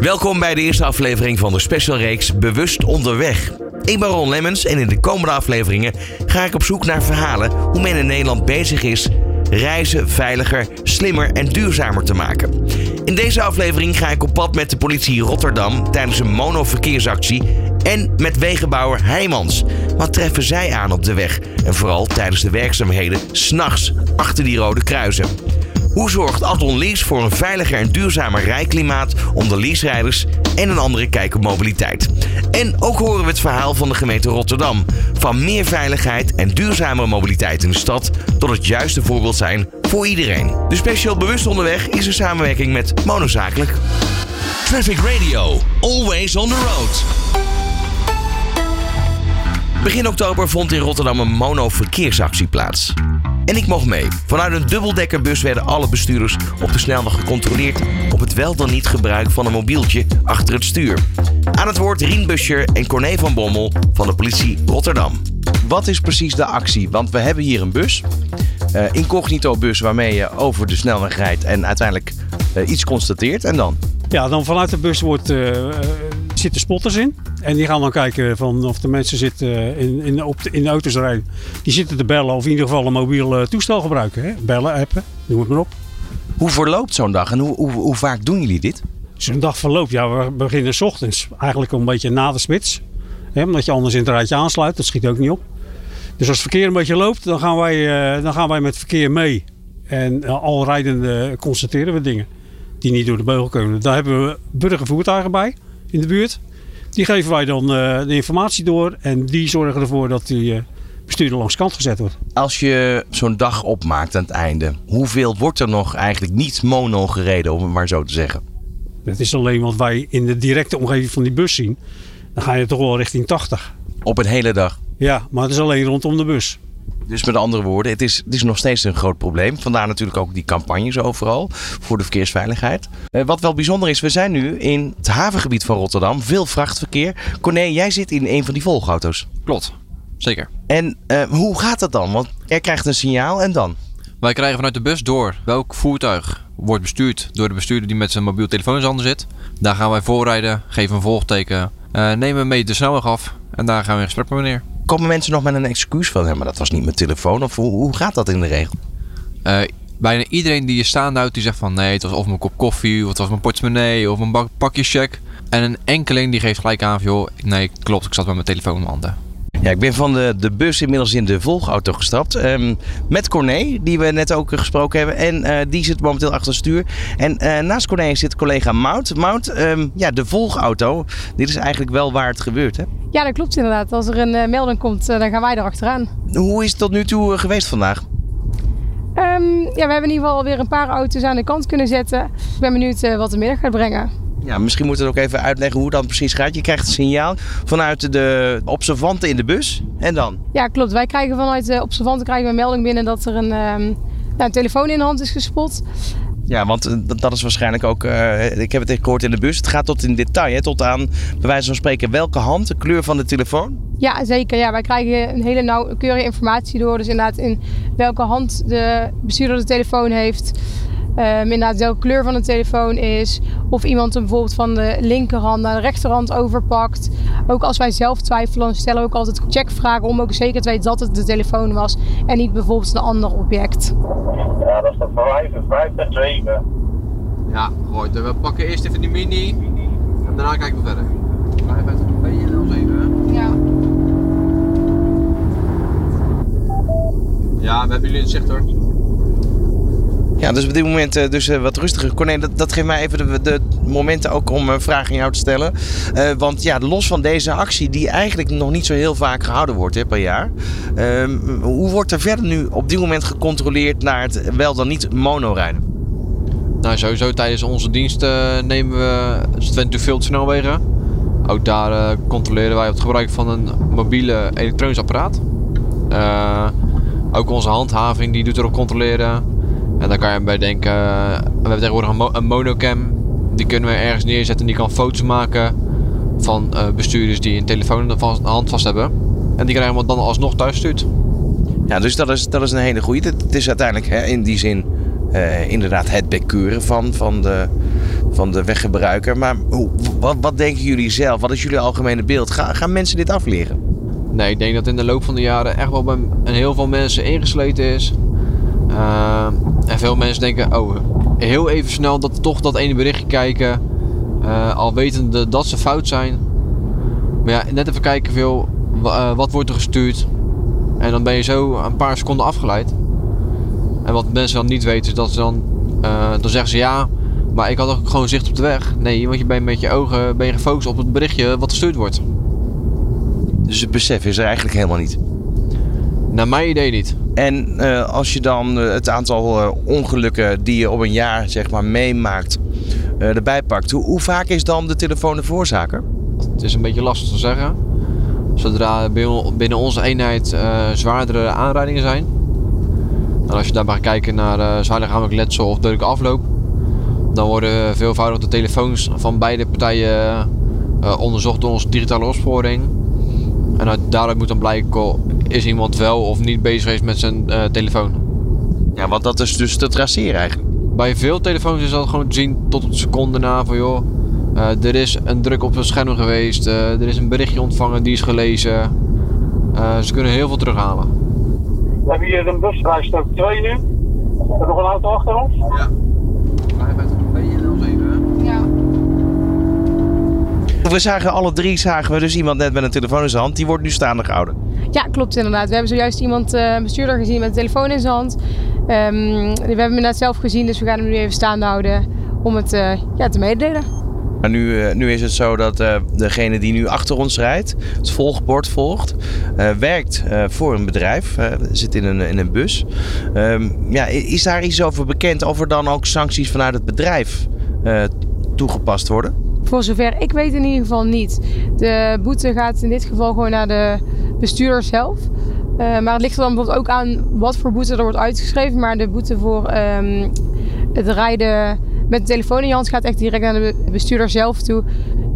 Welkom bij de eerste aflevering van de specialreeks Bewust Onderweg. Ik ben Ron Lemmens en in de komende afleveringen ga ik op zoek naar verhalen hoe men in Nederland bezig is reizen veiliger, slimmer en duurzamer te maken. In deze aflevering ga ik op pad met de politie Rotterdam tijdens een monoverkeersactie en met wegenbouwer Heijmans. Wat treffen zij aan op de weg en vooral tijdens de werkzaamheden s'nachts achter die rode kruisen? Hoe zorgt Adon Lease voor een veiliger en duurzamer rijklimaat onder leaserijders en een andere kijk op mobiliteit? En ook horen we het verhaal van de gemeente Rotterdam. Van meer veiligheid en duurzamere mobiliteit in de stad tot het juiste voorbeeld zijn voor iedereen. De special Bewust Onderweg is een samenwerking met Monozakelijk. Traffic Radio, always on the road. Begin oktober vond in Rotterdam een mono-verkeersactie plaats. En ik mocht mee. Vanuit een dubbeldekkerbus werden alle bestuurders op de snelweg gecontroleerd op het wel dan niet gebruik van een mobieltje achter het stuur. Aan het woord Rien Buscher en Corné van Bommel van de politie Rotterdam. Wat is precies de actie? Want we hebben hier een bus, uh, incognito bus waarmee je over de snelweg rijdt en uiteindelijk uh, iets constateert en dan? Ja, dan vanuit de bus wordt, uh, zitten spotters in. En die gaan dan kijken van of de mensen zitten in, in, op de, in de auto's rijden. Die zitten te bellen of in ieder geval een mobiel toestel gebruiken. Hè? Bellen, appen, noem het maar op. Hoe verloopt zo'n dag en hoe, hoe, hoe vaak doen jullie dit? Zo'n dag verloopt, ja, we beginnen s ochtends. Eigenlijk een beetje na de spits. Hè, omdat je anders in het rijtje aansluit, dat schiet ook niet op. Dus als het verkeer een beetje loopt, dan gaan wij, uh, dan gaan wij met het verkeer mee. En al rijdende constateren we dingen die niet door de beugel kunnen. Daar hebben we burgervoertuigen bij in de buurt. Die geven wij dan uh, de informatie door en die zorgen ervoor dat die bestuurder langs kant gezet wordt. Als je zo'n dag opmaakt aan het einde, hoeveel wordt er nog eigenlijk niet mono gereden, om het maar zo te zeggen? Dat is alleen wat wij in de directe omgeving van die bus zien. Dan ga je toch wel richting 80. Op een hele dag? Ja, maar het is alleen rondom de bus. Dus met andere woorden, het is, het is nog steeds een groot probleem. Vandaar natuurlijk ook die campagnes overal voor de verkeersveiligheid. Uh, wat wel bijzonder is, we zijn nu in het havengebied van Rotterdam. Veel vrachtverkeer. Corné, jij zit in een van die volgauto's. Klopt, zeker. En uh, hoe gaat dat dan? Want jij krijgt een signaal en dan? Wij krijgen vanuit de bus door welk voertuig wordt bestuurd door de bestuurder die met zijn mobiel telefoon in zijn handen zit. Daar gaan wij voorrijden, geven een volgteken, uh, nemen mee de snelweg af en daar gaan we in gesprek met meneer. Komen mensen nog met een excuus van, ja, maar dat was niet mijn telefoon? Of hoe, hoe gaat dat in de regel? Uh, bijna iedereen die je staande houdt, die zegt van nee, het was of mijn kop koffie, of het was mijn portemonnee, of een pakje check. En een enkeling die geeft gelijk aan van, joh, nee, klopt, ik zat met mijn telefoon in mijn handen. Ja, ik ben van de, de bus inmiddels in de volgauto gestapt. Um, met Corné, die we net ook gesproken hebben. En uh, die zit momenteel achter het stuur. En uh, naast Corné zit collega Mout. Mout, um, ja, de volgauto. Dit is eigenlijk wel waar het gebeurt, hè? Ja, dat klopt inderdaad. Als er een uh, melding komt, dan gaan wij erachteraan. Hoe is het tot nu toe geweest vandaag? Um, ja, we hebben in ieder geval weer een paar auto's aan de kant kunnen zetten. Ik ben benieuwd wat de middag gaat brengen. Ja, misschien moeten we ook even uitleggen hoe dat precies gaat. Je krijgt een signaal vanuit de observanten in de bus. En dan? Ja, klopt. Wij krijgen vanuit de observanten krijgen we een melding binnen dat er een, um, nou, een telefoon in de hand is gespot. Ja, want dat is waarschijnlijk ook, uh, ik heb het gehoord in de bus, het gaat tot in detail, hè, tot aan, bij wijze van spreken, welke hand, de kleur van de telefoon? Ja, zeker. Ja, wij krijgen een hele nauwkeurige informatie door. Dus inderdaad in welke hand de bestuurder de telefoon heeft. Um, inderdaad welke kleur van de telefoon is. Of iemand hem bijvoorbeeld van de linkerhand naar de rechterhand overpakt. Ook als wij zelf twijfelen, stellen we ook altijd checkvragen om ook zeker te weten dat het de telefoon was. En niet bijvoorbeeld een ander object. Ja, dat is voor 55 7. Ja, goed. We pakken eerst even die mini. En daarna kijken we verder. 55 7, hè? Ja. Ja, we hebben jullie in het zicht hoor. Ja, dus op dit moment uh, dus, uh, wat rustiger. Corné, dat, geeft mij even de, de momenten ook om uh, vragen aan jou te stellen. want ja, los van deze actie, die eigenlijk nog niet zo heel vaak gehouden wordt hè, per jaar. Ehm, hoe wordt er verder nu op dit moment gecontroleerd naar het wel dan niet monorijden? Nou, sowieso tijdens onze dienst nemen we natuurlijk veel snelwegen. Ook daar controleren wij het gebruik van een mobiele elektronisch apparaat. ook onze handhaving die doet erop controleren. En dan kan je bij denken, we hebben tegenwoordig een, mo een, monocam. Die kunnen we ergens neerzetten en die kan foto's maken van uh, bestuurders die een telefoon in de hand vast hebben. En die krijgen we dan alsnog thuis stuurt. Ja, dus dat is, dat is een hele goede. Het is uiteindelijk hè, in die zin uh, inderdaad het bekeuren van, van de, van de weggebruiker. Maar hoe, wat, wat denken jullie zelf? Wat is jullie algemene beeld? Ga, gaan mensen dit afleren? Nee, ik denk dat in de loop van de jaren echt wel bij een heel veel mensen ingesleten is. Uh, en veel mensen denken, oh, heel even snel dat toch dat ene berichtje kijken. Uh, al wetende dat ze fout zijn. Maar ja, net even kijken veel, uh, wat wordt er gestuurd. En dan ben je zo een paar seconden afgeleid. En wat mensen dan niet weten is dat ze dan, uh, dan zeggen ze ja, maar ik had ook gewoon zicht op de weg. Nee, want je bent met je ogen ben je gefocust op het berichtje wat gestuurd wordt. Dus het besef is er eigenlijk helemaal niet. Naar mijn idee niet. En uh, als je dan uh, het aantal uh, ongelukken die je op een jaar zeg maar, meemaakt erbij pakt, hoe, vaak is dan de telefoon de veroorzaker? Het is een beetje lastig te zeggen. Zodra binnen onze eenheid zwaardere aanrijdingen zijn. En als je daarbij gaat kijken naar zwaar lichamelijk letsel of dodelijke afloop, dan worden veelvoudig de telefoons van beide partijen onderzocht door onze digitale opsporing. En uit, daaruit moet dan blijken is iemand wel of niet bezig geweest met zijn uh, telefoon. Ja, want dat is dus te traceren eigenlijk. Bij veel telefoons is dat gewoon te zien tot op de seconde na van joh, uh, er is een druk op het scherm geweest, uh, er is een berichtje ontvangen, die is gelezen. ze kunnen heel veel terughalen. We hebben hier een busrijstok 2 nu. Er nog een auto achter ons? Ja. We zagen alle drie zagen we dus iemand net met een telefoon in zijn hand. Die wordt nu staande gehouden. Ja, klopt inderdaad. We hebben zojuist iemand, uh, een bestuurder gezien met een telefoon in zijn hand. Um, we hebben hem inderdaad zelf gezien, dus we gaan hem nu even staande houden om het uh, ja, te mededelen. Maar nu, uh, nu is het zo dat uh, degene die nu achter ons rijdt, het volgbord volgt, uh, werkt voor een bedrijf, zit in een, in een bus. Um, ja, is daar iets over bekend of er dan ook sancties vanuit het bedrijf toegepast worden? Voor zover ik weet in ieder geval niet. De boete gaat in dit geval gewoon naar de bestuurder zelf. Uh, maar het ligt er dan bijvoorbeeld ook aan wat voor boete er wordt uitgeschreven. Maar de boete voor um, het rijden met de telefoon in je hand gaat echt direct naar de bestuurder zelf toe.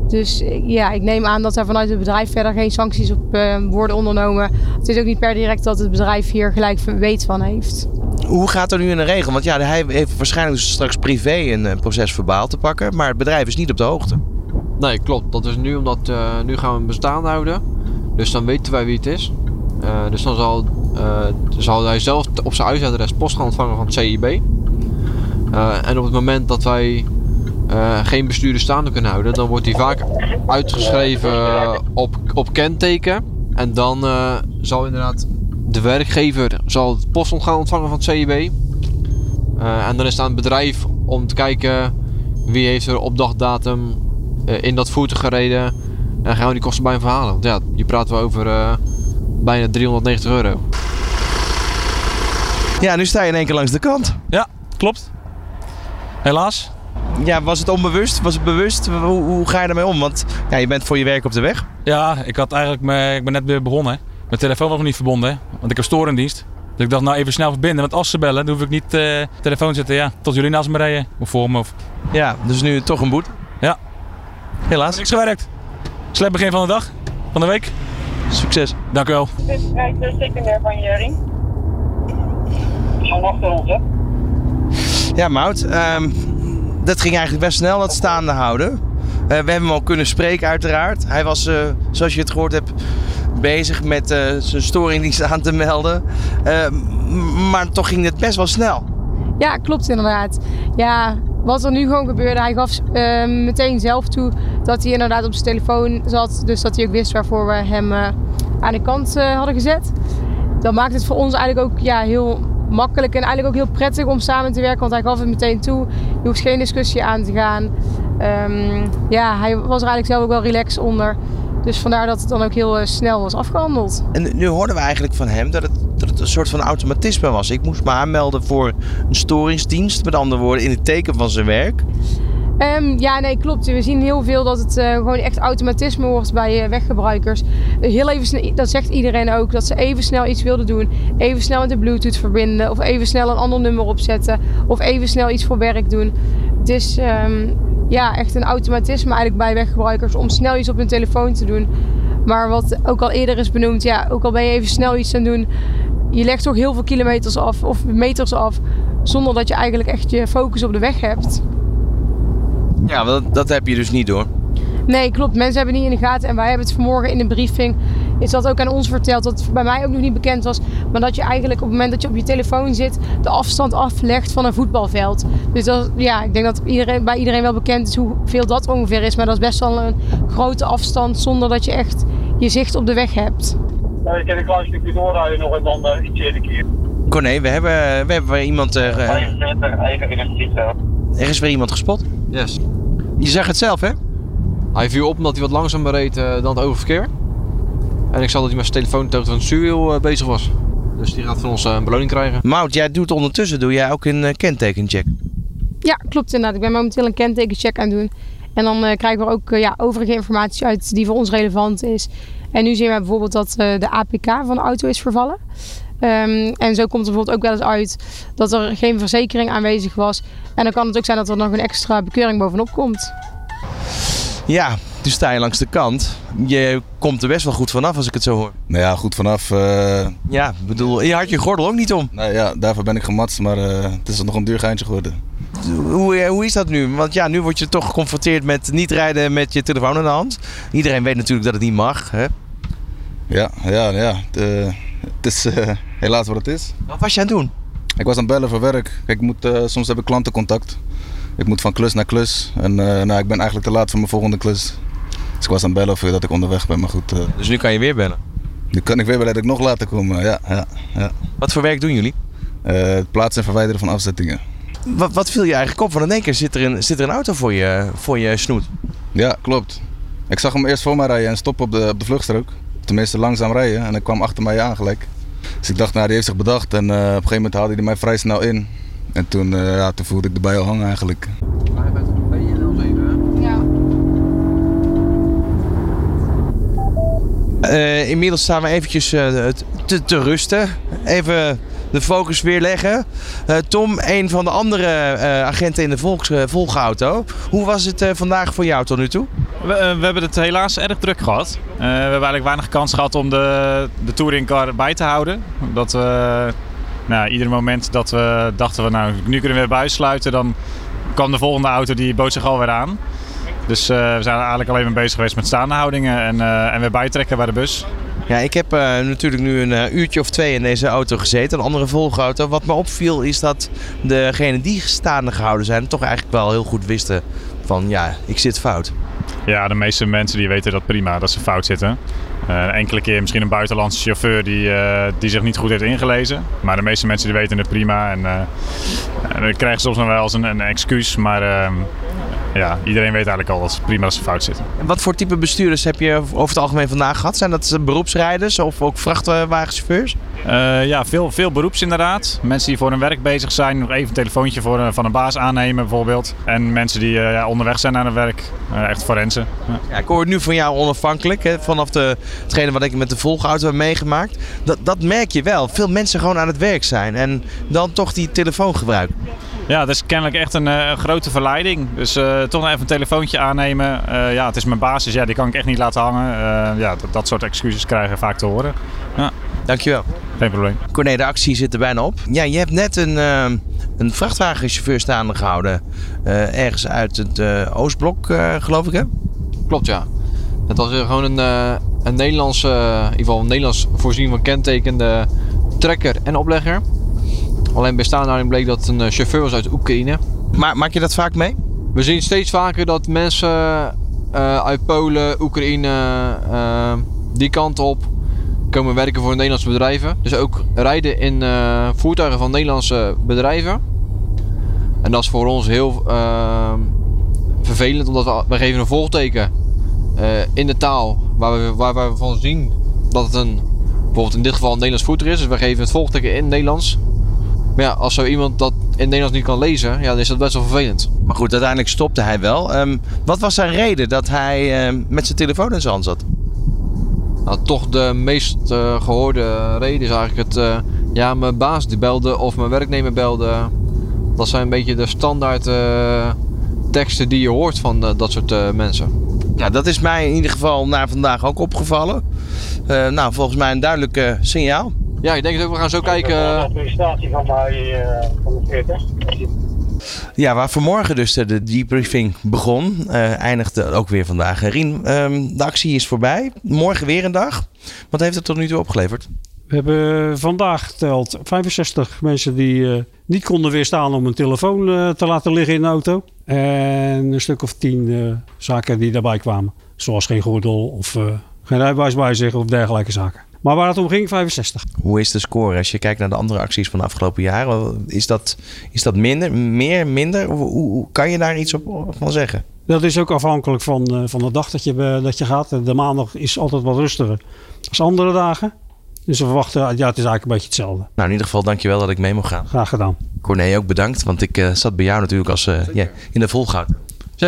Dus ja, ik neem aan dat er vanuit het bedrijf verder geen sancties op uh, worden ondernomen. Het is ook niet per direct dat het bedrijf hier gelijk weet van heeft. Hoe gaat er nu in de regel? Want ja, hij heeft waarschijnlijk dus straks privé een proces verbaal te pakken, maar het bedrijf is niet op de hoogte. Nee, klopt. Dat is nu omdat uh, nu gaan we een bestaan houden. Dus dan weten wij wie het is. Uh, dus dan zal, uh, zal hij zelf op zijn huisadres post gaan ontvangen van het CIB. en op het moment dat wij geen bestuurder staande kunnen houden, dan wordt hij vaak uitgeschreven op, op kenteken. En dan zal inderdaad de werkgever zal het post gaan ontvangen van het CIB. En dan is het aan het bedrijf om te kijken wie heeft er op dagdatum in dat voertuig gereden. En gaan we die kosten bij hem verhalen. Want ja, je praat wel over uh, bijna 390 euro. Ja, nu sta je in één keer langs de kant. Ja, klopt. Helaas. Ja, was het onbewust? Was het bewust? Hoe, hoe ga je ermee om? Want ja, je bent voor je werk op de weg. Ja, ik, had eigenlijk me, ik ben net weer begonnen. Mijn telefoon was nog niet verbonden, want ik heb storendienst. Dus ik dacht, nou even snel verbinden. Want als ze bellen, dan hoef ik niet uh, telefoon zitten. Ja, tot jullie naast me rijden. Of voor me. Of... Ja, dus nu toch een boet. Ja. Helaas. Niks gewerkt. Slecht begin van de dag. Van de week. Succes. Dank u wel. Dit is de secundair van Jering. Zo achter ons, hè? Ja, Mout. Um, dat ging eigenlijk best snel, dat staande houden. Uh, we hebben hem al kunnen spreken, uiteraard. Hij was, uh, zoals je het gehoord hebt, bezig met uh, zijn storingdienst aan te melden. Uh, maar toch ging het best wel snel. Ja, klopt inderdaad. Ja, wat er nu gewoon gebeurde, hij gaf uh, meteen zelf toe dat hij inderdaad op zijn telefoon zat. Dus dat hij ook wist waarvoor we hem aan de kant hadden gezet. Dat maakt het voor ons eigenlijk ook ja, heel makkelijk en eigenlijk ook heel prettig om samen te werken. Want hij gaf het meteen toe. Je hoeft geen discussie aan te gaan. Um, ja, hij was er eigenlijk zelf ook wel relaxed onder. Dus vandaar dat het dan ook heel uh, snel was afgehandeld. En nu hoorden we eigenlijk van hem dat het, dat het een soort van automatisme was. Ik moest me aanmelden voor een storingsdienst. Met andere woorden, in het teken van zijn werk. Um, ja, nee, klopt. We zien heel veel dat het uh, gewoon echt automatisme wordt bij uh, weggebruikers. heel even dat zegt iedereen ook, dat ze even snel iets wilden doen. Even snel met de Bluetooth verbinden. Of even snel een ander nummer opzetten. Of even snel iets voor werk doen. Dus um, ja, echt een automatisme eigenlijk bij weggebruikers om snel iets op hun telefoon te doen. Maar wat ook al eerder is benoemd, ja, ook al ben je even snel iets aan doen, je legt toch heel veel kilometers af of meters af, zonder dat je eigenlijk echt je focus op de weg hebt. Ja, dat, dat heb je dus niet door. Nee, klopt. Mensen hebben het niet in de gaten. En wij hebben het vanmorgen in de briefing. Is dat ook aan ons verteld. Dat bij mij ook nog niet bekend was. Maar dat je eigenlijk op het moment dat je op je telefoon zit. de afstand aflegt van een voetbalveld. Dus dat, ja, ik denk dat iedereen, bij iedereen wel bekend is hoeveel dat ongeveer is. Maar dat is best wel een grote afstand. zonder dat je echt je zicht op de weg hebt. Nou, je kan een klein stukje doorrijden nog en dan uh, iets eerder keer. Corné, we hebben, we hebben weer iemand. eh, eh, 45, even in het er is weer iemand gespot. Yes. Je zag het zelf, hè? Hij viel op omdat hij wat langzamer reed eh, dan het oververkeer. En ik zag dat hij met zijn telefoon tegen het stuurwiel eh, bezig was. Dus die gaat van ons eh, een beloning krijgen. Mout, jij doet ondertussen doe jij ook een eh, kentekencheck. Ja, klopt inderdaad. Ik ben momenteel een kentekencheck aan het doen. En dan eh, krijgen we ook eh, ja, overige informatie uit die voor ons relevant is. En nu zien we bijvoorbeeld dat eh, de APK van de auto is vervallen. Ehm, en zo komt er bijvoorbeeld ook wel eens uit dat er geen verzekering aanwezig was. En dan kan het ook zijn dat er nog een extra bekeuring bovenop komt. Ja, nu sta je langs de kant. Je komt er best wel goed vanaf als ik het zo hoor. Nou ja, goed vanaf. eh, Ja, ik bedoel, je had je gordel ook niet om. nou ja, daarvoor ben ik gematst, maar eh, het is nog een duur geintje geworden. Hoe, hoe is dat nu? Want ja, nu word je toch geconfronteerd met niet rijden met je telefoon in de hand. Iedereen weet natuurlijk dat het niet mag. Hè? Ja, ja, ja. Het, eh, het is eh, helaas wat het is. Wat was je aan het doen? Ik was aan het bellen voor werk. Kijk, ik moet, eh, soms heb ik klantencontact. Ik moet van klus naar klus. En eh, nou, ik ben eigenlijk te laat voor mijn volgende klus. Dus ik was aan het bellen voor dat ik onderweg ben. Maar goed, eh, Dus nu kan je weer bellen. nu kan ik weer bellen dat ik nog later kom. Ja, ja, ja. Wat voor werk doen jullie? Eh, het plaatsen en verwijderen van afzettingen. Wat, wat viel je eigenlijk op? Want in één keer zit er een, zit er een auto voor je, voor je snoet. Ja, klopt. Ik zag hem eerst voor mij rijden en stoppen op de, op de vluchtstrook. Tenminste, langzaam rijden. En hij kwam achter mij aan gelijk. Dus ik dacht, nou, die heeft zich bedacht. En eh, op een gegeven moment haalde hij mij vrij snel in. En toen, eh, ja, toen voelde ik de bij al hangen eigenlijk. Ja. Eh, inmiddels staan we eventjes eh, te, te rusten. Even de focus weer leggen. Eh, Tom, een van de andere eh, agenten in de volks, eh, volgauto. Hoe was het vandaag voor jou tot nu toe? We, we hebben het helaas erg druk gehad. Eh, we hebben eigenlijk weinig kans gehad om de, de touringcar bij te houden. Dat we, nou, ieder moment dat we dachten, we, nou, nu kunnen we weer buissluiten, dan kwam de volgende auto, die bood zich alweer aan. Dus we zijn eigenlijk alleen maar bezig geweest met staande houdingen en, eh, en weer bijtrekken bij de bus. Ja, ik heb eh, natuurlijk nu een eh, uurtje of twee in deze auto gezeten, een andere volgauto. Wat me opviel is dat degenen die staande gehouden zijn, toch eigenlijk wel heel goed wisten van ja, ik zit fout. Ja, de meeste mensen die weten dat prima, dat ze fout zitten. Eh, enkele keer misschien een buitenlandse chauffeur die, die zich niet goed heeft ingelezen. Maar de meeste mensen die weten het prima. En, en dan krijgen ze soms nog wel eens een, een excuus. Maar eh, ja, iedereen weet eigenlijk al dat ze prima dat ze fout zitten. En wat voor type bestuurders heb je over het algemeen vandaag gehad? Zijn dat eh, beroepsrijders of ook vrachtwagenchauffeurs? Eh, ja, veel, veel beroeps inderdaad. Mensen die voor hun werk bezig zijn, nog even een telefoontje voor, een- van een baas aannemen bijvoorbeeld. En mensen die eh, ja, onderweg zijn naar hun werk, Eh, echt forensen. Ja. Ja, ik hoor het nu van jou onafhankelijk, hè, vanaf de, hetgene wat ik met de volgauto heb meegemaakt. Dat, dat merk je wel. Veel mensen gewoon aan het werk zijn en dan toch die telefoon gebruiken. Ja, dat is kennelijk echt een, eh, grote verleiding. Dus eh, toch nog even een telefoontje aannemen. Eh, ja, het is mijn basis, ja, die kan ik echt niet laten hangen. Eh, ja, dat, dat soort excuses krijgen vaak te horen. Ja, Dankjewel. geen probleem. Corné, de actie zit er bijna op. Ja, je hebt net een, een vrachtwagenchauffeur staande gehouden. eh, ergens uit het eh, Oostblok, eh, geloof ik hè? Klopt, ja. Het was weer gewoon een, eh, een Nederlandse, in ieder geval een Nederlands voorzien van kentekende trekker en oplegger. Alleen bij staanhouding bleek dat het een eh, chauffeur was uit Oekraïne. Maar maak je dat vaak mee? We zien steeds vaker dat mensen eh, uit Polen, Oekraïne, eh, die kant op komen werken voor Nederlandse bedrijven. Dus ook rijden in voertuigen van Nederlandse bedrijven. En dat is voor ons heel eh, vervelend, omdat we, we geven een volgteken in de taal waar we, waar we van zien dat het een, bijvoorbeeld in dit geval een Nederlands voertuig is. Dus we geven het volgteken in het Nederlands. Maar ja, als zo iemand dat in het Nederlands niet kan lezen, ja, dan is dat best wel vervelend. Maar goed, uiteindelijk stopte hij wel. Ehm, wat was zijn reden dat hij ehm, met zijn telefoon in zijn hand zat? Nou, toch de meest eh, gehoorde reden is eigenlijk het... eh, ja, mijn baas die belde of mijn werknemer belde. Dat zijn een beetje de standaard eh, teksten die je hoort van dat soort mensen. Ja, dat is mij in ieder geval na vandaag ook opgevallen. Nou, volgens mij een duidelijk signaal. Ja, ik denk het ook. We gaan zo De kijken. administratie van mij eh, van de 40. Ja, waar vanmorgen dus de, de debriefing begon, eh, eindigde ook weer vandaag. Eh, Rien, ehm, de actie is voorbij. Morgen weer een dag. Wat heeft het tot nu toe opgeleverd? We hebben vandaag geteld 65 mensen die eh, niet konden weerstaan om hun telefoon eh, te laten liggen in de auto. En een stuk of tien eh, zaken die daarbij kwamen. Zoals geen gordel of eh, geen rijbewijs bij zich of dergelijke zaken. Maar waar het om ging, 65. Hoe is de score als je kijkt naar de andere acties van de afgelopen jaren? Is dat, is dat minder, meer, minder? Hoe, hoe- kan je daar iets op van zeggen? Dat is ook afhankelijk van, eh, van de dag dat je, eh, dat je gaat. De maandag is altijd wat rustiger als andere dagen. Dus we verwachten, ja, het is eigenlijk een beetje hetzelfde. Nou, in ieder geval dankjewel dat ik mee mocht gaan. Graag gedaan. Corné ook bedankt, want ik eh, zat bij jou natuurlijk als, eh, ja, in de volgoud.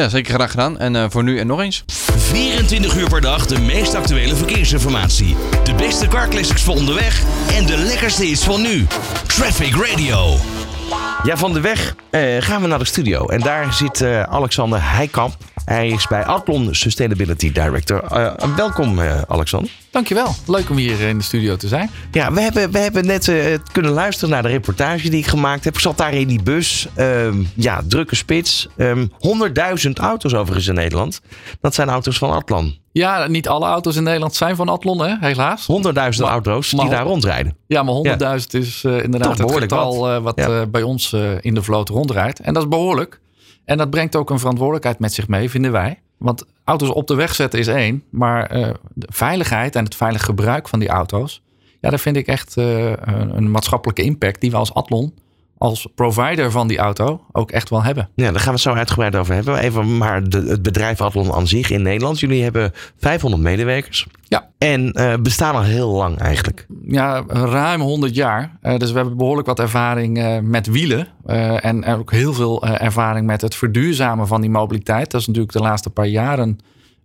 Ja, zeker graag gedaan. En eh, voor nu en nog eens. 24 uur per dag de meest actuele verkeersinformatie. De beste car classics voor onderweg en de lekkerste hits van nu. Traffic Radio. Ja, van de weg eh, gaan we naar de studio. En daar zit eh, Alexander Heikamp. Hij is bij Adlon Sustainability Director. Eh, welkom, Alexander. Dankjewel. Leuk om hier in de studio te zijn. Ja, we hebben, we hebben net kunnen luisteren naar de reportage die ik gemaakt heb. Ik zat daar in die bus. Ehm, ja, drukke spits. Ehm 100.000 auto's overigens in Nederland. Dat zijn auto's van Adlon. Ja, niet alle auto's in Nederland zijn van Atlon, hè? helaas. 100.000 auto's die maar- daar rondrijden. Ja, maar 100.000 is eh, inderdaad het getal wat. eh, wat Ja. eh, bij ons in de vloot rondrijdt. En dat is behoorlijk. En dat brengt ook een verantwoordelijkheid met zich mee, vinden wij. Want auto's op de weg zetten is één. Maar de veiligheid en het veilig gebruik van die auto's... Ja, daar vind ik echt een, een maatschappelijke impact... die we als Atlon, als provider van die auto, ook echt wel hebben. Ja, daar gaan we het zo uitgebreid over hebben. Even maar de, het bedrijf Adlon aan zich in Nederland. Jullie hebben 500 medewerkers. Ja. En eh, bestaan al heel lang eigenlijk. ja, ruim 100 jaar. Eh, dus we hebben behoorlijk wat ervaring eh, met wielen. En ook heel veel ervaring met het verduurzamen van die mobiliteit. Dat is natuurlijk de laatste paar jaren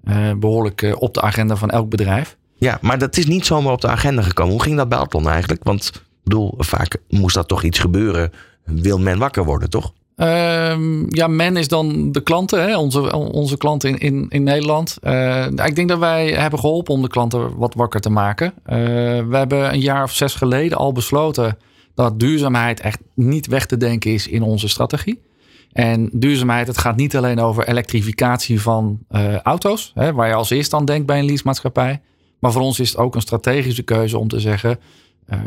eh, behoorlijk eh, op de agenda van elk bedrijf. Ja, maar dat is niet zomaar op de agenda gekomen. Hoe ging dat bij Adlon eigenlijk? Want ik bedoel, vaak moest dat toch iets gebeuren. Wil men wakker worden, toch? Ehm, ja, men is dan de klanten, hè? Onze, onze klanten in, in, Nederland. Eh, ik denk dat wij hebben geholpen om de klanten wat wakker te maken. Eh, we hebben een jaar of zes geleden al besloten dat duurzaamheid echt niet weg te denken is in onze strategie. En duurzaamheid, het gaat niet alleen over elektrificatie van eh, auto's, hè, waar je als eerst aan denkt bij een leasemaatschappij. Maar voor ons is het ook een strategische keuze om te zeggen,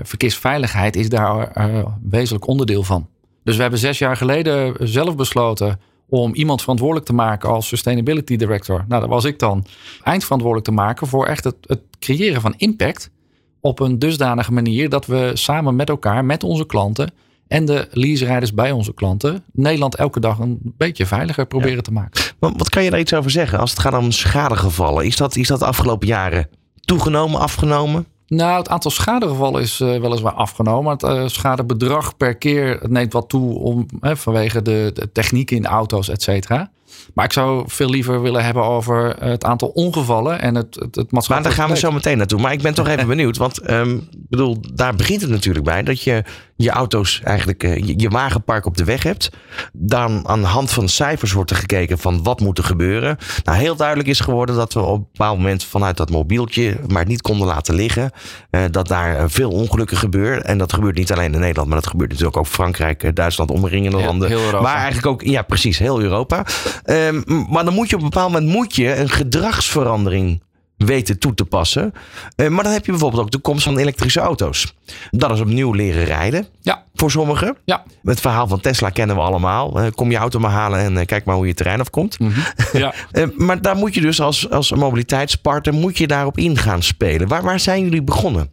verkeersveiligheid is daar eh, wezenlijk onderdeel van. Dus we hebben zes jaar geleden zelf besloten om iemand verantwoordelijk te maken als Sustainability Director. Nou, dat was ik dan. Eindverantwoordelijk te maken voor echt het, het creëren van impact op een dusdanige manier dat we samen met elkaar, met onze klanten en de leaserijders bij onze klanten, Nederland elke dag een beetje veiliger proberen te maken. Wat, wat kan je daar iets over zeggen als het gaat om schadegevallen? Is dat, is dat de afgelopen jaren toegenomen, afgenomen? Nou, het aantal schadegevallen is eh, weliswaar afgenomen. Het eh, schadebedrag per keer neemt wat toe om, hè, vanwege de, de techniek in auto's, et cetera. Maar ik zou veel liever willen hebben over het aantal ongevallen en het, het, het Maar daar gaan we zo meteen naartoe. Maar ik ben toch even benieuwd. Want ehm, bedoel, daar begint het natuurlijk bij. Dat je je auto's eigenlijk, eh, je, je wagenpark op de weg hebt. Dan aan de hand van cijfers wordt er gekeken van wat moet er gebeuren. Nou, heel duidelijk is geworden dat we op een bepaald moment vanuit dat mobieltje maar het niet konden laten liggen. Eh, dat daar eh, veel ongelukken gebeuren. En dat gebeurt niet alleen in Nederland, maar dat gebeurt natuurlijk ook Frankrijk, Duitsland, omringende Heel- landen. heel. Maar eigenlijk ook, ja precies, heel Europa. Ehm, maar dan moet je op een bepaald moment moet je een gedragsverandering weten toe te passen. Eh, maar dan heb je bijvoorbeeld ook de komst van elektrische auto's. Dat is opnieuw leren rijden. Ja. Voor sommigen. Ja. Het verhaal van Tesla kennen we allemaal. Eh, kom je auto maar halen en eh, kijk maar hoe je terrein afkomt. Ja. Eh, maar daar moet je dus als, als mobiliteitspartner moet je daarop in gaan spelen. Waar, waar zijn jullie begonnen?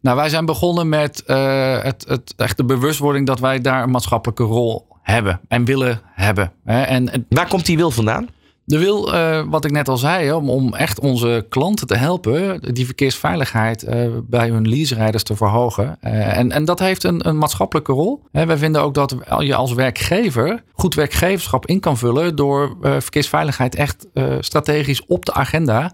Nou, wij zijn begonnen met het, het, echt de bewustwording dat wij daar een maatschappelijke rol hebben en willen hebben. En Waar komt die wil vandaan? De wil, eh, wat ik net al zei, om, om echt onze klanten te helpen, die verkeersveiligheid eh, bij hun leaserijders te verhogen. Eh, en, en dat heeft een, een maatschappelijke rol. Hè, wij vinden ook dat je als werkgever goed werkgeverschap in kan vullen door verkeersveiligheid echt strategisch op de agenda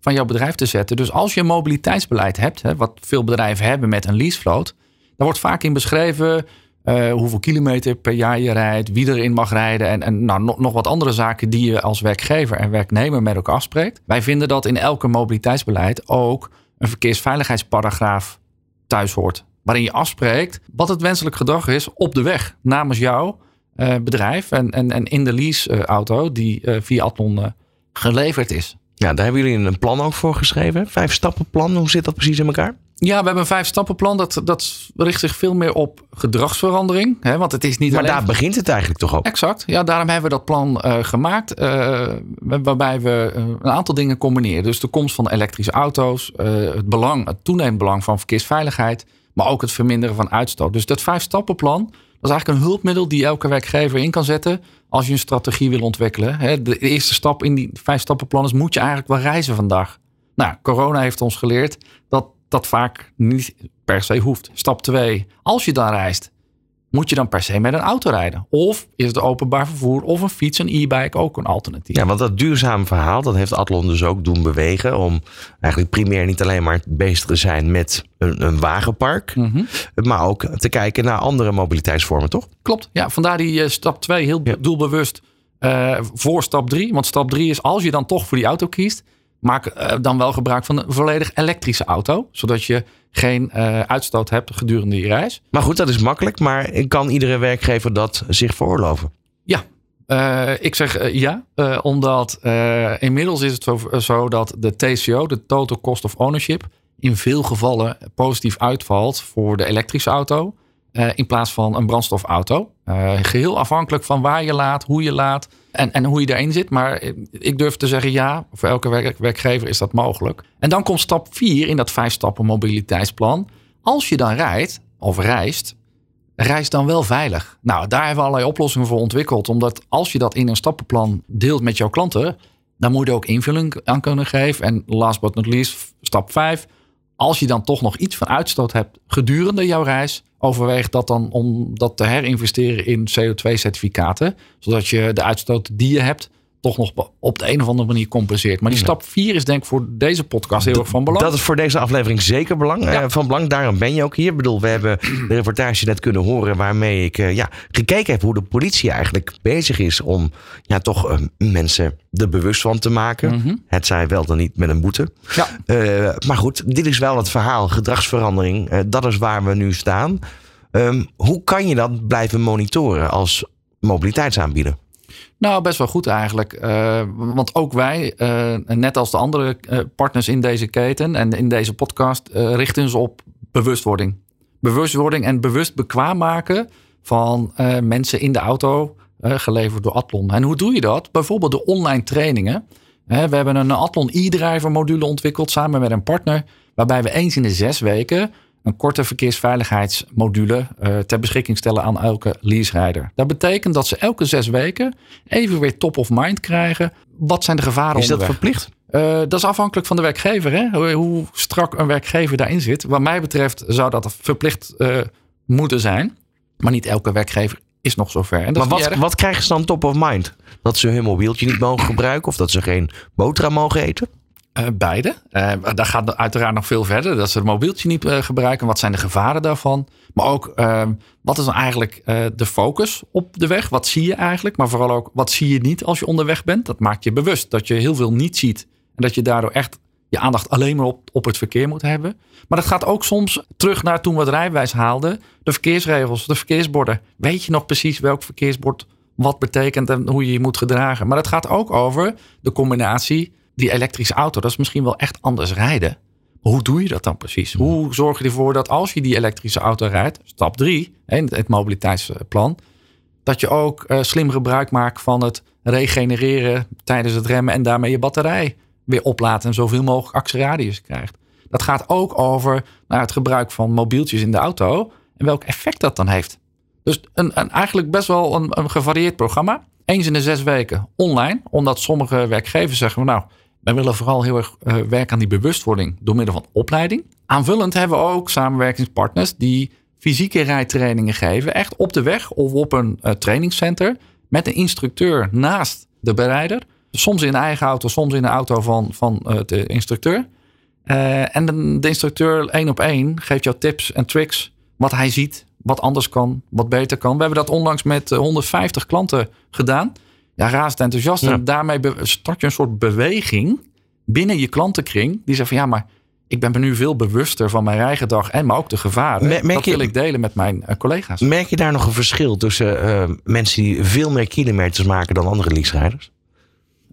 van jouw bedrijf te zetten. Dus als je een mobiliteitsbeleid hebt, hè, wat veel bedrijven hebben met een leasevloot, daar wordt vaak in beschreven eh, hoeveel kilometer per jaar je rijdt, wie erin mag rijden en, en nou, nog, nog wat andere zaken die je als werkgever en werknemer met elkaar afspreekt. Wij vinden dat in elke mobiliteitsbeleid ook een verkeersveiligheidsparagraaf thuis hoort. Waarin je afspreekt wat het wenselijk gedrag is op de weg namens jou eh, bedrijf en, en, en in de leaseauto die eh, via Atlon geleverd is. Ja, daar hebben jullie een plan ook voor geschreven. Vijf stappen plan. Hoe zit dat precies in elkaar? Ja, we hebben een vijf stappenplan. Dat, dat richt zich veel meer op gedragsverandering. Hè, want het is niet Maar alleen... daar begint het eigenlijk toch ook? Exact. Ja, daarom hebben we dat plan eh, gemaakt. eh, waarbij we eh, een aantal dingen combineren. Dus de komst van elektrische auto's. het, belang, het toenemend belang van verkeersveiligheid. Maar ook het verminderen van uitstoot. Dus dat vijf stappenplan. Dat is eigenlijk een hulpmiddel die elke werkgever in kan zetten. Als je een strategie wil ontwikkelen. Hè, de eerste stap in die vijf stappenplan is. Moet je eigenlijk wel reizen vandaag? Nou, corona heeft ons geleerd dat dat vaak niet per se hoeft. Stap 2. Als je dan reist, moet je dan per se met een auto rijden? Of is het openbaar vervoer of een fiets, een e-bike ook een alternatief? Ja, want dat duurzame verhaal, dat heeft Atlon dus ook doen bewegen. Om eigenlijk primair niet alleen maar bezig te zijn met een, een wagenpark. Mhm. Maar ook te kijken naar andere mobiliteitsvormen, toch? Klopt. Ja, vandaar die eh, stap 2 heel doelbewust eh, voor stap 3. Want stap 3 is als je dan toch voor die auto kiest, maak eh, dan wel gebruik van een volledig elektrische auto. Zodat je geen eh, uitstoot hebt gedurende je reis. Maar goed, dat is makkelijk. Maar kan iedere werkgever dat zich veroorloven? Ja, Eh, ik zeg ja, omdat inmiddels is het zo, zo dat de TCO, de Total Cost of Ownership, in veel gevallen positief uitvalt voor de elektrische auto in plaats van een brandstofauto. Eh, geheel afhankelijk van waar je laat, hoe je laat en, en hoe je daarin zit. Maar ik durf te zeggen ja, voor elke werk- werkgever is dat mogelijk. En dan komt stap 4 in dat vijf stappen mobiliteitsplan. Als je dan rijdt of reist, reis dan wel veilig. Nou, daar hebben we allerlei oplossingen voor ontwikkeld. Omdat als je dat in een stappenplan deelt met jouw klanten, dan moet je ook invulling aan kunnen geven. En last but not least, stap 5. Als je dan toch nog iets van uitstoot hebt gedurende jouw reis, overweeg dat dan om dat te herinvesteren in CO2-certificaten. Zodat je de uitstoot die je hebt toch nog op de een of andere manier compenseert. Maar die stap 4 is denk ik voor deze podcast heel erg van belang. Dat is voor deze aflevering zeker belang, eh, van belang. Daarom ben je ook hier. Ik bedoel, we hebben de reportage net kunnen horen waarmee ik eh, ja, gekeken heb hoe de politie eigenlijk bezig is om ja, toch eh, mensen er bewust van te maken. Mhm. Het zij wel dan niet met een boete. Ja. Maar goed, dit is wel het verhaal, gedragsverandering. Dat is waar we nu staan. Ehm, hoe kan je dat blijven monitoren als mobiliteitsaanbieder? Nou, best wel goed eigenlijk. Eh, want ook wij, eh, net als de andere eh, partners in deze keten en in deze podcast, richten ons op bewustwording. Bewustwording en bewust bekwaam maken van mensen in de auto, geleverd door Atlon. En hoe doe je dat? Bijvoorbeeld de online trainingen. We hebben een Atlon e-driver module ontwikkeld samen met een partner, waarbij we eens in de zes weken een korte verkeersveiligheidsmodule eh, ter beschikking stellen aan elke leaserijder. Dat betekent dat ze elke zes weken even weer top of mind krijgen. Wat zijn de gevaren Is dat onderweg? verplicht? Eh, dat is afhankelijk van de werkgever. Hè? Hoe, hoe strak een werkgever daarin zit. Wat mij betreft zou dat verplicht eh, moeten zijn. Maar niet elke werkgever is nog zover. En dat Maar wat, wat krijgen ze dan top of mind? Dat ze hun mobieltje niet mogen gebruiken of dat ze geen boterham mogen eten? Eh, beide. Eh, daar gaat uiteraard nog veel verder. Dat ze het mobieltje niet eh, gebruiken. Wat zijn de gevaren daarvan? Maar ook, eh, wat is dan eigenlijk de focus op de weg? Wat zie je eigenlijk? Maar vooral ook, wat zie je niet als je onderweg bent? Dat maakt je bewust dat je heel veel niet ziet. En dat je daardoor echt je aandacht alleen maar op, op het verkeer moet hebben. Maar dat gaat ook soms terug naar toen we het rijbewijs haalden. De verkeersregels, de verkeersborden. Weet je nog precies welk verkeersbord wat betekent en hoe je je moet gedragen? Maar het gaat ook over de combinatie die elektrische auto, dat is misschien wel echt anders rijden. Maar hoe doe je dat dan precies? Hoe zorg je ervoor dat als je die elektrische auto rijdt, stap 3, het mobiliteitsplan, dat je ook eh, slim gebruik maakt van het regenereren tijdens het remmen en daarmee je batterij weer oplaat en zoveel mogelijk actieradius krijgt. Dat gaat ook over nou, het gebruik van mobieltjes in de auto en welk effect dat dan heeft. Dus een, een, eigenlijk best wel een, een gevarieerd programma. Eens in de zes weken online. Omdat sommige werkgevers zeggen, nou, wij willen vooral heel erg eh, werken aan die bewustwording door middel van opleiding. Aanvullend hebben we ook samenwerkingspartners die fysieke rijtrainingen geven. Echt op de weg of op een eh, trainingscenter. Met een instructeur naast de berijder. Soms in eigen auto, soms in de auto van, van eh, de instructeur. En de, instructeur één op één geeft jou tips en tricks. Wat hij ziet, wat anders kan, wat beter kan. We hebben dat onlangs met eh, 150 klanten gedaan. Ja, razend enthousiast. Ja. En daarmee start je een soort beweging binnen je klantenkring. Die zegt van ja, maar ik ben me nu veel bewuster van mijn rijgedrag en maar ook de gevaren. Merk dat je- wil ik delen met mijn eh, collega's. Merk je daar nog een verschil tussen eh, mensen die veel meer kilometers maken dan andere leaserijders?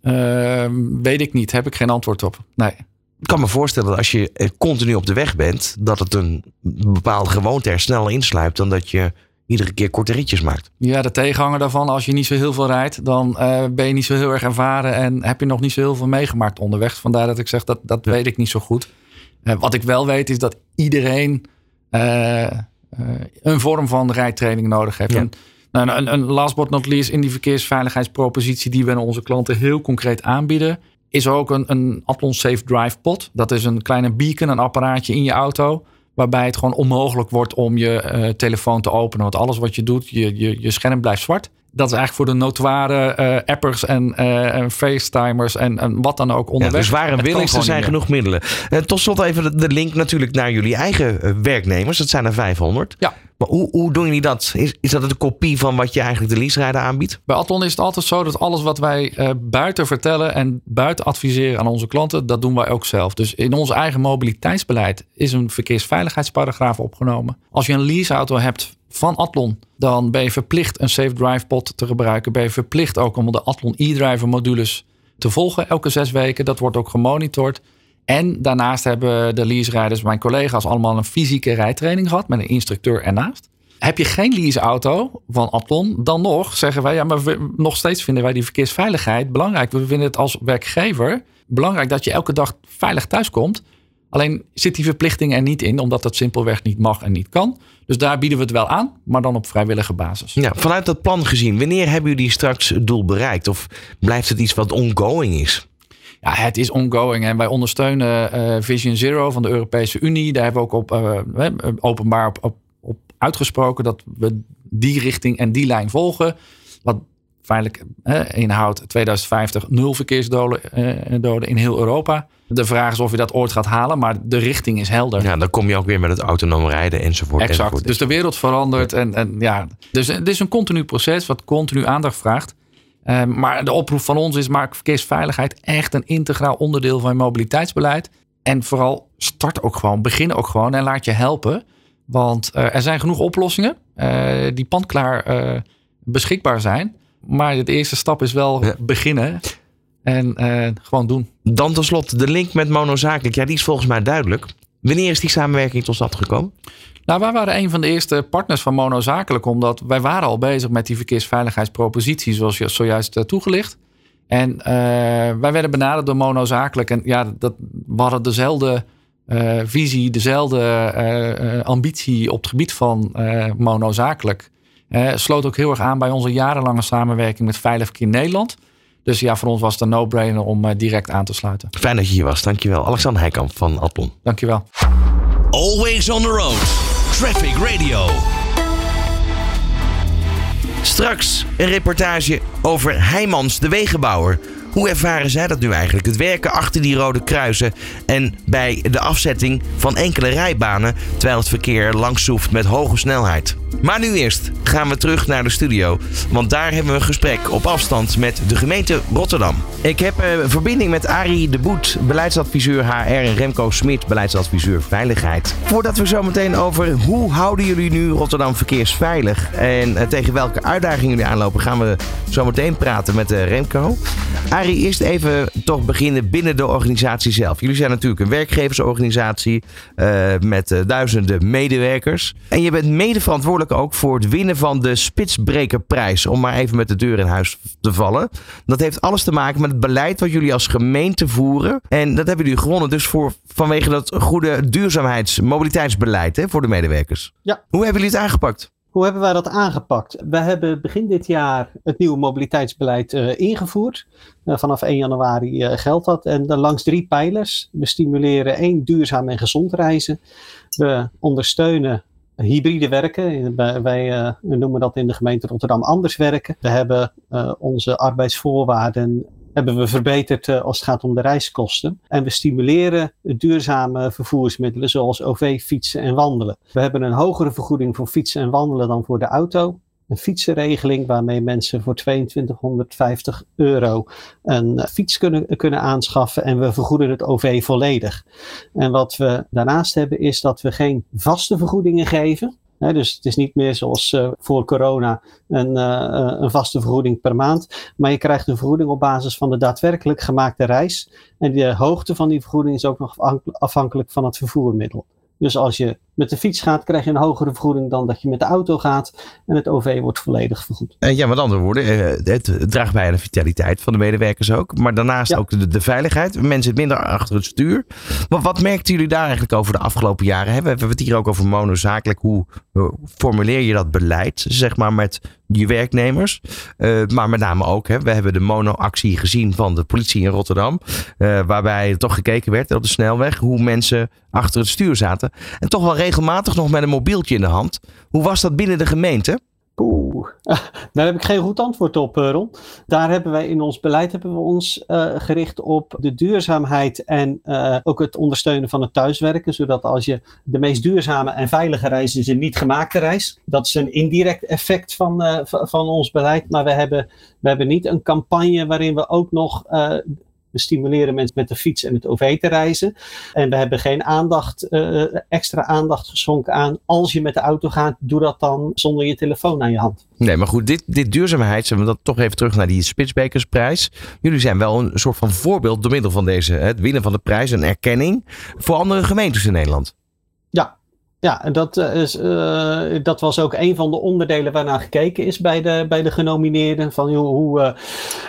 Ehm, weet ik niet, heb ik geen antwoord op. Nee. Ik kan me voorstellen dat als je eh, continu op de weg bent, dat het een bepaalde gewoonte er sneller insluipt dan dat je iedere keer korte ritjes maakt. Ja, de tegenhanger daarvan, als je niet zo heel veel rijdt, dan eh, ben je niet zo heel erg ervaren en heb je nog niet zo heel veel meegemaakt onderweg. Vandaar dat ik zeg dat dat weet ik niet zo goed. Eh, wat ik wel weet is dat iedereen eh, een vorm van rijtraining nodig heeft. Ja. En, nou, een, een last but not least in die verkeersveiligheidspropositie die we aan onze klanten heel concreet aanbieden, is ook een, een Athlon Safe Drive Pod. Dat is een kleine beacon, een apparaatje in je auto. Waarbij het gewoon onmogelijk wordt om je eh, telefoon te openen. Want alles wat je doet, je, je, je scherm blijft zwart. Dat is eigenlijk voor de notoire eh, appers en, eh, en facetimers en, en wat dan ook Ja, onderweg. dus waar is, er zijn genoeg middelen. En tot slot even de, de link natuurlijk naar jullie eigen werknemers. Dat zijn er 500. Ja. Maar hoe, hoe doen jullie dat? Is, is dat een kopie van wat je eigenlijk de leaserijder aanbiedt? Bij Athlon is het altijd zo dat alles wat wij eh, buiten vertellen en buiten adviseren aan onze klanten, dat doen wij ook zelf. Dus in ons eigen mobiliteitsbeleid is een verkeersveiligheidsparagraaf opgenomen. Als je een leaseauto hebt van Athlon, dan ben je verplicht een Safe Drive Pod te gebruiken. Ben je verplicht ook om de Athlon e-driver modules te volgen elke zes weken. Dat wordt ook gemonitord. En daarnaast hebben de leaserijders, mijn collega's, allemaal een fysieke rijtraining gehad met een instructeur ernaast. Heb je geen leaseauto van Athlon, dan nog zeggen wij, ja, maar nog steeds vinden wij die verkeersveiligheid belangrijk. We vinden het als werkgever belangrijk dat je elke dag veilig thuiskomt. Alleen zit die verplichting er niet in, omdat dat simpelweg niet mag en niet kan. Dus daar bieden we het wel aan, maar dan op vrijwillige basis. Ja, vanuit dat plan gezien, wanneer hebben jullie straks het doel bereikt? Of blijft het iets wat ongoing is? Ja, het is ongoing en wij ondersteunen eh, Vision Zero van de Europese Unie. Daar hebben we ook op, eh, openbaar op, op, op uitgesproken dat we die richting en die lijn volgen. Wat feitelijk eh, inhoudt 2050 nul verkeersdoden eh, doden in heel Europa. De vraag is of je dat ooit gaat halen, maar de richting is helder. Ja, dan kom je ook weer met het autonoom rijden enzovoort. Exact. enzovoort. Dus de wereld verandert. En, en ja, dus het is een continu proces wat continu aandacht vraagt. Ehm, maar de oproep van ons is: maak verkeersveiligheid echt een integraal onderdeel van je mobiliteitsbeleid. En vooral start ook gewoon, begin ook gewoon en laat je helpen. Want eh, er zijn genoeg oplossingen eh, die pandklaar eh, beschikbaar zijn. Maar de eerste stap is wel Ja. beginnen en gewoon doen. Dan tenslotte de link met Monozakelijk. Ja, die is volgens mij duidelijk. Wanneer is die samenwerking tot stand gekomen? Nou, wij waren een van de eerste partners van Mono Zakelijk, omdat wij waren al bezig met die verkeersveiligheidspropositie, zoals je zojuist eh, toegelicht. En eh, wij werden benaderd door Mono Zakelijk. En ja, dat, we hadden dezelfde eh, visie, dezelfde eh, eh, ambitie op het gebied van eh Mono Zakelijk. Sloot ook heel erg aan bij onze jarenlange samenwerking met Veilig Verkeer Nederland. Dus ja, voor ons was het een no-brainer om direct aan te sluiten. Fijn dat je hier was. Dankjewel. Alexander Heikamp van Atlon. Dankjewel. Always on the road. Traffic Radio. Straks een reportage over Heijmans, de wegenbouwer. Hoe ervaren zij dat nu eigenlijk? Het werken achter die rode kruisen en bij de afzetting van enkele rijbanen terwijl het verkeer langs zoeft met hoge snelheid. Maar nu eerst gaan we terug naar de studio, want daar hebben we een gesprek op afstand met de gemeente Rotterdam. Ik heb eh, verbinding met Arie de Boet, beleidsadviseur HR en Remco Smit, beleidsadviseur veiligheid. Voordat we zo meteen over hoe houden jullie nu Rotterdam verkeersveilig en eh, tegen welke uitdagingen jullie aanlopen, gaan we zo meteen praten met eh, Remco. Arie, eerst even toch beginnen binnen de organisatie zelf. Jullie zijn natuurlijk een werkgeversorganisatie met duizenden medewerkers. En je bent mede verantwoordelijk ook voor het winnen van de Spitsbrekerprijs. Om maar even met de deur in huis te vallen. Dat heeft alles te maken met het beleid wat jullie als gemeente voeren. En dat hebben jullie gewonnen dus voor, vanwege dat goede duurzaamheids- mobiliteitsbeleid hè, voor de medewerkers. Ja. Hoe hebben jullie het aangepakt? Hoe hebben wij dat aangepakt? We hebben begin dit jaar het nieuwe mobiliteitsbeleid eh, ingevoerd. Eh, vanaf 1 januari eh, geldt dat. En dan langs drie pijlers. We stimuleren één duurzaam en gezond reizen. We ondersteunen hybride werken. Wij, eh, noemen dat in de gemeente Rotterdam anders werken. We hebben eh, onze arbeidsvoorwaarden hebben we verbeterd eh, als het gaat om de reiskosten. En we stimuleren duurzame vervoersmiddelen zoals OV, fietsen en wandelen. We hebben een hogere vergoeding voor fietsen en wandelen dan voor de auto. Een fietsenregeling waarmee mensen voor 2250 euro een fiets kunnen, kunnen aanschaffen en we vergoeden het OV volledig. En wat we daarnaast hebben is dat we geen vaste vergoedingen geven dus het is niet meer zoals uh, voor corona een, een, vaste vergoeding per maand. Maar je krijgt een vergoeding op basis van de daadwerkelijk gemaakte reis. En de hoogte van die vergoeding is ook nog afhankelijk van het vervoermiddel. Dus als je met de fiets gaat, krijg je een hogere vergoeding dan dat je met de auto gaat. En het OV wordt volledig vergoed. Uh, ja, met andere woorden, uh, het draagt bij aan de vitaliteit van de medewerkers ook. Maar daarnaast ook de, de, veiligheid. Mensen minder achter het stuur. Maar wat merkten jullie daar eigenlijk over de afgelopen jaren? We hebben het hier ook over monozakelijk. Hoe formuleer je dat beleid, zeg maar, met je werknemers? Uh, maar met name ook, hè, we hebben de mono-actie gezien van de politie in Rotterdam. waarbij toch gekeken werd op de snelweg hoe mensen achter het stuur zaten. En toch wel regelmatig nog met een mobieltje in de hand. Hoe was dat binnen de gemeente? Oeh, daar heb ik geen goed antwoord op, eh, Ron. Daar hebben wij in ons beleid hebben we ons uh, gericht op de duurzaamheid en uh, ook het ondersteunen van het thuiswerken. Zodat als je de meest duurzame en veilige reis is een niet gemaakte reis. Dat is een indirect effect van, van ons beleid. Maar we hebben, we hebben niet een campagne waarin we ook nog we stimuleren mensen met de fiets en het OV te reizen. En we hebben geen aandacht, uh, extra aandacht geschonken aan als je met de auto gaat, doe dat dan zonder je telefoon aan je hand. Nee, maar goed, dit, dit duurzaamheid, we dat toch even terug naar die Spitsbekersprijs. Jullie zijn wel een soort van voorbeeld door middel van deze, het winnen van de prijs, een erkenning voor andere gemeentes in Nederland. Ja, en dat, eh, is, uh, dat was ook een van de onderdelen waarnaar gekeken is bij de, bij de genomineerden. Van, hoe,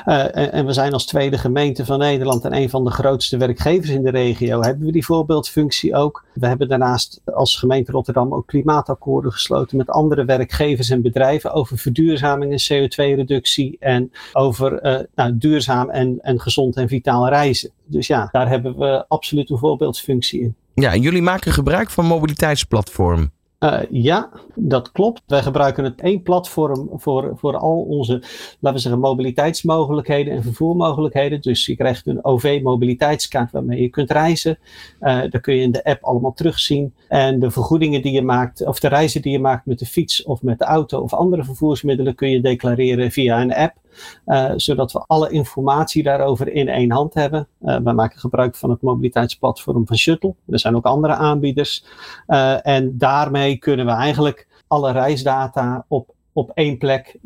en, en, we zijn als tweede gemeente van Nederland en een van de grootste werkgevers in de regio. Hebben we die voorbeeldfunctie ook? We hebben daarnaast als gemeente Rotterdam ook klimaatakkoorden gesloten met andere werkgevers en bedrijven over verduurzaming en CO2-reductie en over nou, duurzaam en, en gezond en vitaal reizen. Dus ja, daar hebben we absoluut een voorbeeldfunctie in. Ja, en jullie maken gebruik van mobiliteitsplatform. Uh, ja, dat klopt. Wij gebruiken het één platform voor, voor al onze, laten we zeggen, mobiliteitsmogelijkheden en vervoermogelijkheden. Dus je krijgt een OV-mobiliteitskaart waarmee je kunt reizen. Uh, dat kun je in de app allemaal terugzien. En de vergoedingen die je maakt, of de reizen die je maakt met de fiets of met de auto of andere vervoersmiddelen, kun je declareren via een app. Uh, zodat we alle informatie daarover in één hand hebben. Uh, wij maken gebruik van het mobiliteitsplatform van Shuttle. Er zijn ook andere aanbieders. Uh, en daarmee kunnen we eigenlijk alle reisdata op op één plek,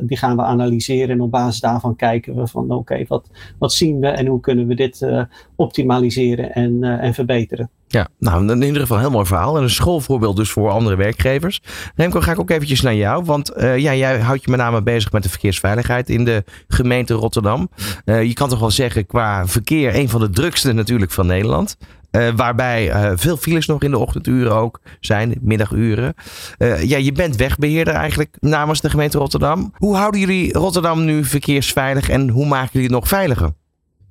die gaan we analyseren en op basis daarvan kijken we van oké, wat, wat zien we en hoe kunnen we dit uh, optimaliseren en, uh, en verbeteren. Ja, nou in ieder geval een heel mooi verhaal en een schoolvoorbeeld dus voor andere werkgevers. Remco, ga ik ook eventjes naar jou, want ja, jij houdt je met name bezig met de verkeersveiligheid in de gemeente Rotterdam. je kan toch wel zeggen qua verkeer een van de drukste natuurlijk van Nederland. Uh, waarbij uh, veel files nog in de ochtenduren ook zijn, middaguren. Uh, ja, je bent wegbeheerder eigenlijk namens de gemeente Rotterdam. Hoe houden jullie Rotterdam nu verkeersveilig en hoe maken jullie het nog veiliger?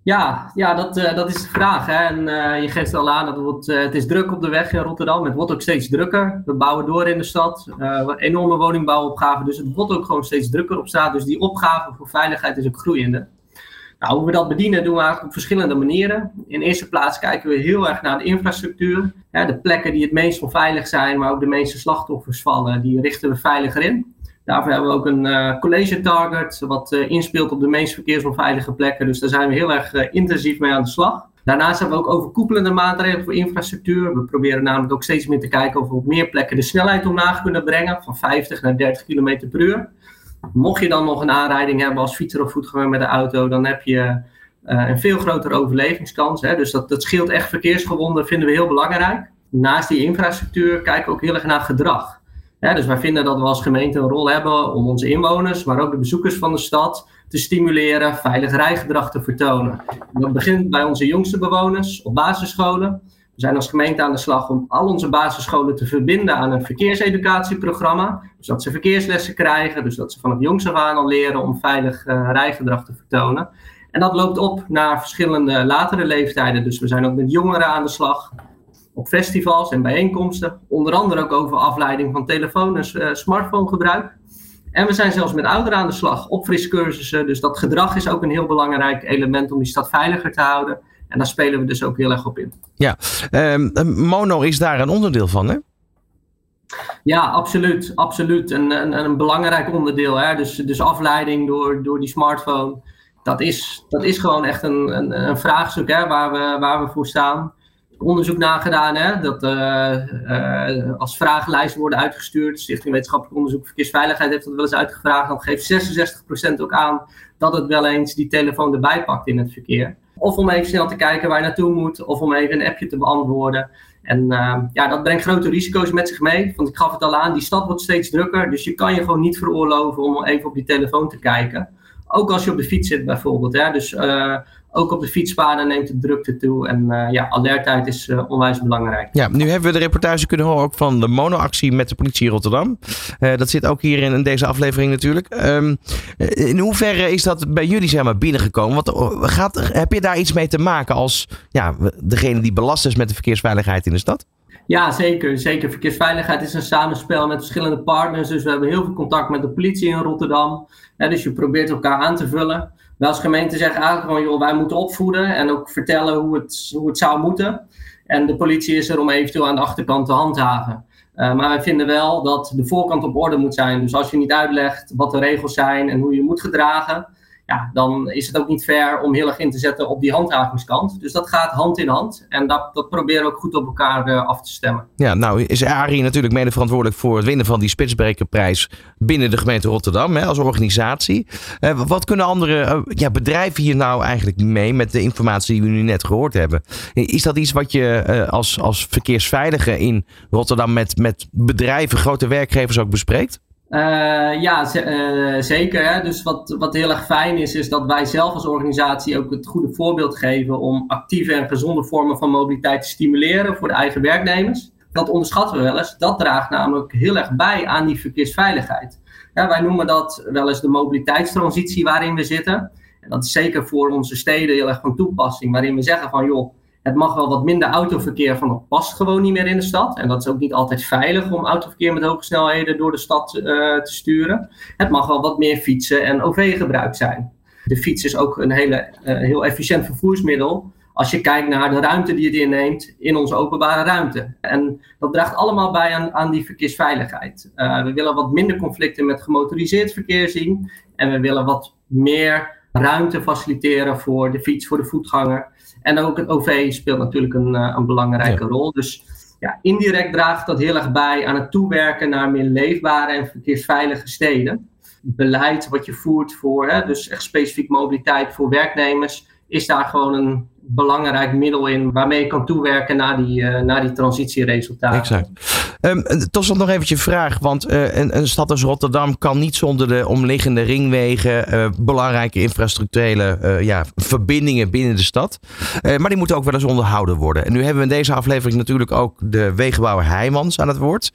Ja, ja dat, dat is de vraag. Hè. En je geeft al aan, dat het, het is druk op de weg in Rotterdam. Het wordt ook steeds drukker. We bouwen door in de stad. enorme woningbouwopgave. Dus het wordt ook gewoon steeds drukker op straat. Dus die opgave voor veiligheid is ook groeiende. Nou, hoe we dat bedienen doen we eigenlijk op verschillende manieren. In eerste plaats kijken we heel erg naar de infrastructuur. de plekken die het meest onveilig zijn, maar ook de meeste slachtoffers vallen, die richten we veiliger in. Daarvoor hebben we ook een uh, college target, wat uh, inspeelt op de meest verkeersonveilige plekken. Dus daar zijn we heel erg uh, intensief mee aan de slag. Daarnaast hebben we ook overkoepelende maatregelen voor infrastructuur. We proberen namelijk ook steeds meer te kijken of we op meer plekken de snelheid omlaag kunnen brengen, van 50 naar 30 km per uur. Mocht je dan nog een aanrijding hebben als fietser of voetganger met de auto, dan heb je uh, een veel grotere overlevingskans. Hè? Dus dat, dat scheelt echt verkeersgewonden, vinden we heel belangrijk. Naast die infrastructuur kijken we ook heel erg naar gedrag. dus wij vinden dat we als gemeente een rol hebben om onze inwoners, maar ook de bezoekers van de stad, te stimuleren veilig rijgedrag te vertonen. dat begint bij onze jongste bewoners op basisscholen. We zijn als gemeente aan de slag om al onze basisscholen te verbinden aan een verkeerseducatieprogramma. Dus dat ze verkeerslessen krijgen, dus dat ze vanaf jongs af aan al leren om veilig uh, rijgedrag te vertonen. En dat loopt op naar verschillende latere leeftijden. Dus we zijn ook met jongeren aan de slag op festivals en bijeenkomsten. Onder andere ook over afleiding van telefoon- en uh, smartphonegebruik. En we zijn zelfs met ouderen aan de slag, opfriscursussen. Dus dat gedrag is ook een heel belangrijk element om die stad veiliger te houden. En daar spelen we dus ook heel erg op in. Ja, um, Mono is daar een onderdeel van, hè? Ja, absoluut. absoluut. Een, een, een belangrijk onderdeel. Hè? Dus, dus afleiding door, door die smartphone. Dat is, dat is gewoon echt een, een, een vraagstuk hè, waar, we, waar we voor staan. Onderzoek nagedaan, hè, dat uh, uh, als vragenlijsten worden uitgestuurd. Stichting Wetenschappelijk Onderzoek Verkeersveiligheid heeft dat wel eens uitgevraagd. Dan geeft 66% ook aan dat het wel eens die telefoon erbij pakt in het verkeer. Of om even snel te kijken waar je naartoe moet, of om even een appje te beantwoorden. En uh, ja, dat brengt grote risico's met zich mee. Want ik gaf het al aan, die stad wordt steeds drukker. Dus je kan je gewoon niet veroorloven om even op die telefoon te kijken. Ook als je op de fiets zit bijvoorbeeld. Hè? Dus uh, ook op de fietspaden neemt de drukte toe. En uh, ja, alertheid is uh, onwijs belangrijk. Ja, nu hebben we de reportage kunnen horen ook van de monoactie met de politie in Rotterdam. Uh, dat zit ook hier in, in deze aflevering natuurlijk. Um, in hoeverre is dat bij jullie zeg maar, binnengekomen? Want gaat, heb je daar iets mee te maken als ja, degene die belast is met de verkeersveiligheid in de stad? Ja, zeker. Zeker. Verkeersveiligheid is een samenspel met verschillende partners. Dus we hebben heel veel contact met de politie in Rotterdam. Ja, dus je probeert elkaar aan te vullen. Wij als gemeente zeggen eigenlijk gewoon, joh, wij moeten opvoeden en ook vertellen hoe het, hoe het zou moeten. En de politie is er om eventueel aan de achterkant te handhaven. Uh, maar wij vinden wel dat de voorkant op orde moet zijn. Dus als je niet uitlegt wat de regels zijn en hoe je moet gedragen, ja, dan is het ook niet fair om heel erg in te zetten op die handhavingskant. Dus dat gaat hand in hand. En dat, dat proberen we ook goed op elkaar uh, af te stemmen. Ja, nou is Arie natuurlijk mede verantwoordelijk voor het winnen van die Spitsbrekerprijs binnen de gemeente Rotterdam hè, als organisatie. Uh, wat kunnen andere uh, ja, bedrijven hier nou eigenlijk mee met de informatie die we nu net gehoord hebben? Is dat iets wat je als, als verkeersveilige in Rotterdam met, met bedrijven, grote werkgevers ook bespreekt? Uh, ja, uh, zeker. Hè? Dus wat, wat heel erg fijn is, is dat wij zelf als organisatie ook het goede voorbeeld geven om actieve en gezonde vormen van mobiliteit te stimuleren voor de eigen werknemers. Dat onderschatten we wel eens. Dat draagt namelijk heel erg bij aan die verkeersveiligheid. Ja, wij noemen dat wel eens de mobiliteitstransitie waarin we zitten. En dat is zeker voor onze steden heel erg van toepassing, waarin we zeggen van joh, het mag wel wat minder autoverkeer, van dat past gewoon niet meer in de stad. En dat is ook niet altijd veilig om autoverkeer met hoge snelheden door de stad uh, te sturen. Het mag wel wat meer fietsen en OV gebruikt zijn. De fiets is ook een hele, uh, heel efficiënt vervoersmiddel als je kijkt naar de ruimte die het inneemt in onze openbare ruimte. En dat draagt allemaal bij aan, aan die verkeersveiligheid. Uh, we willen wat minder conflicten met gemotoriseerd verkeer zien. En we willen wat meer ruimte faciliteren voor de fiets, voor de voetganger. En ook het OV speelt natuurlijk een, een belangrijke ja. rol. Dus ja, indirect draagt dat heel erg bij aan het toewerken naar meer leefbare en verkeersveilige steden. Beleid wat je voert voor, hè, dus echt specifiek mobiliteit voor werknemers, is daar gewoon een belangrijk middel in waarmee je kan toewerken naar die, uh, naar die transitieresultaten. Exact. Um, tot slot nog eventjes een vraag, want uh, een, een, stad als Rotterdam kan niet zonder de omliggende ringwegen, uh, belangrijke infrastructurele ja, verbindingen binnen de stad. maar die moeten ook wel eens onderhouden worden. En nu hebben we in deze aflevering natuurlijk ook de wegenbouwer Heijmans aan het woord.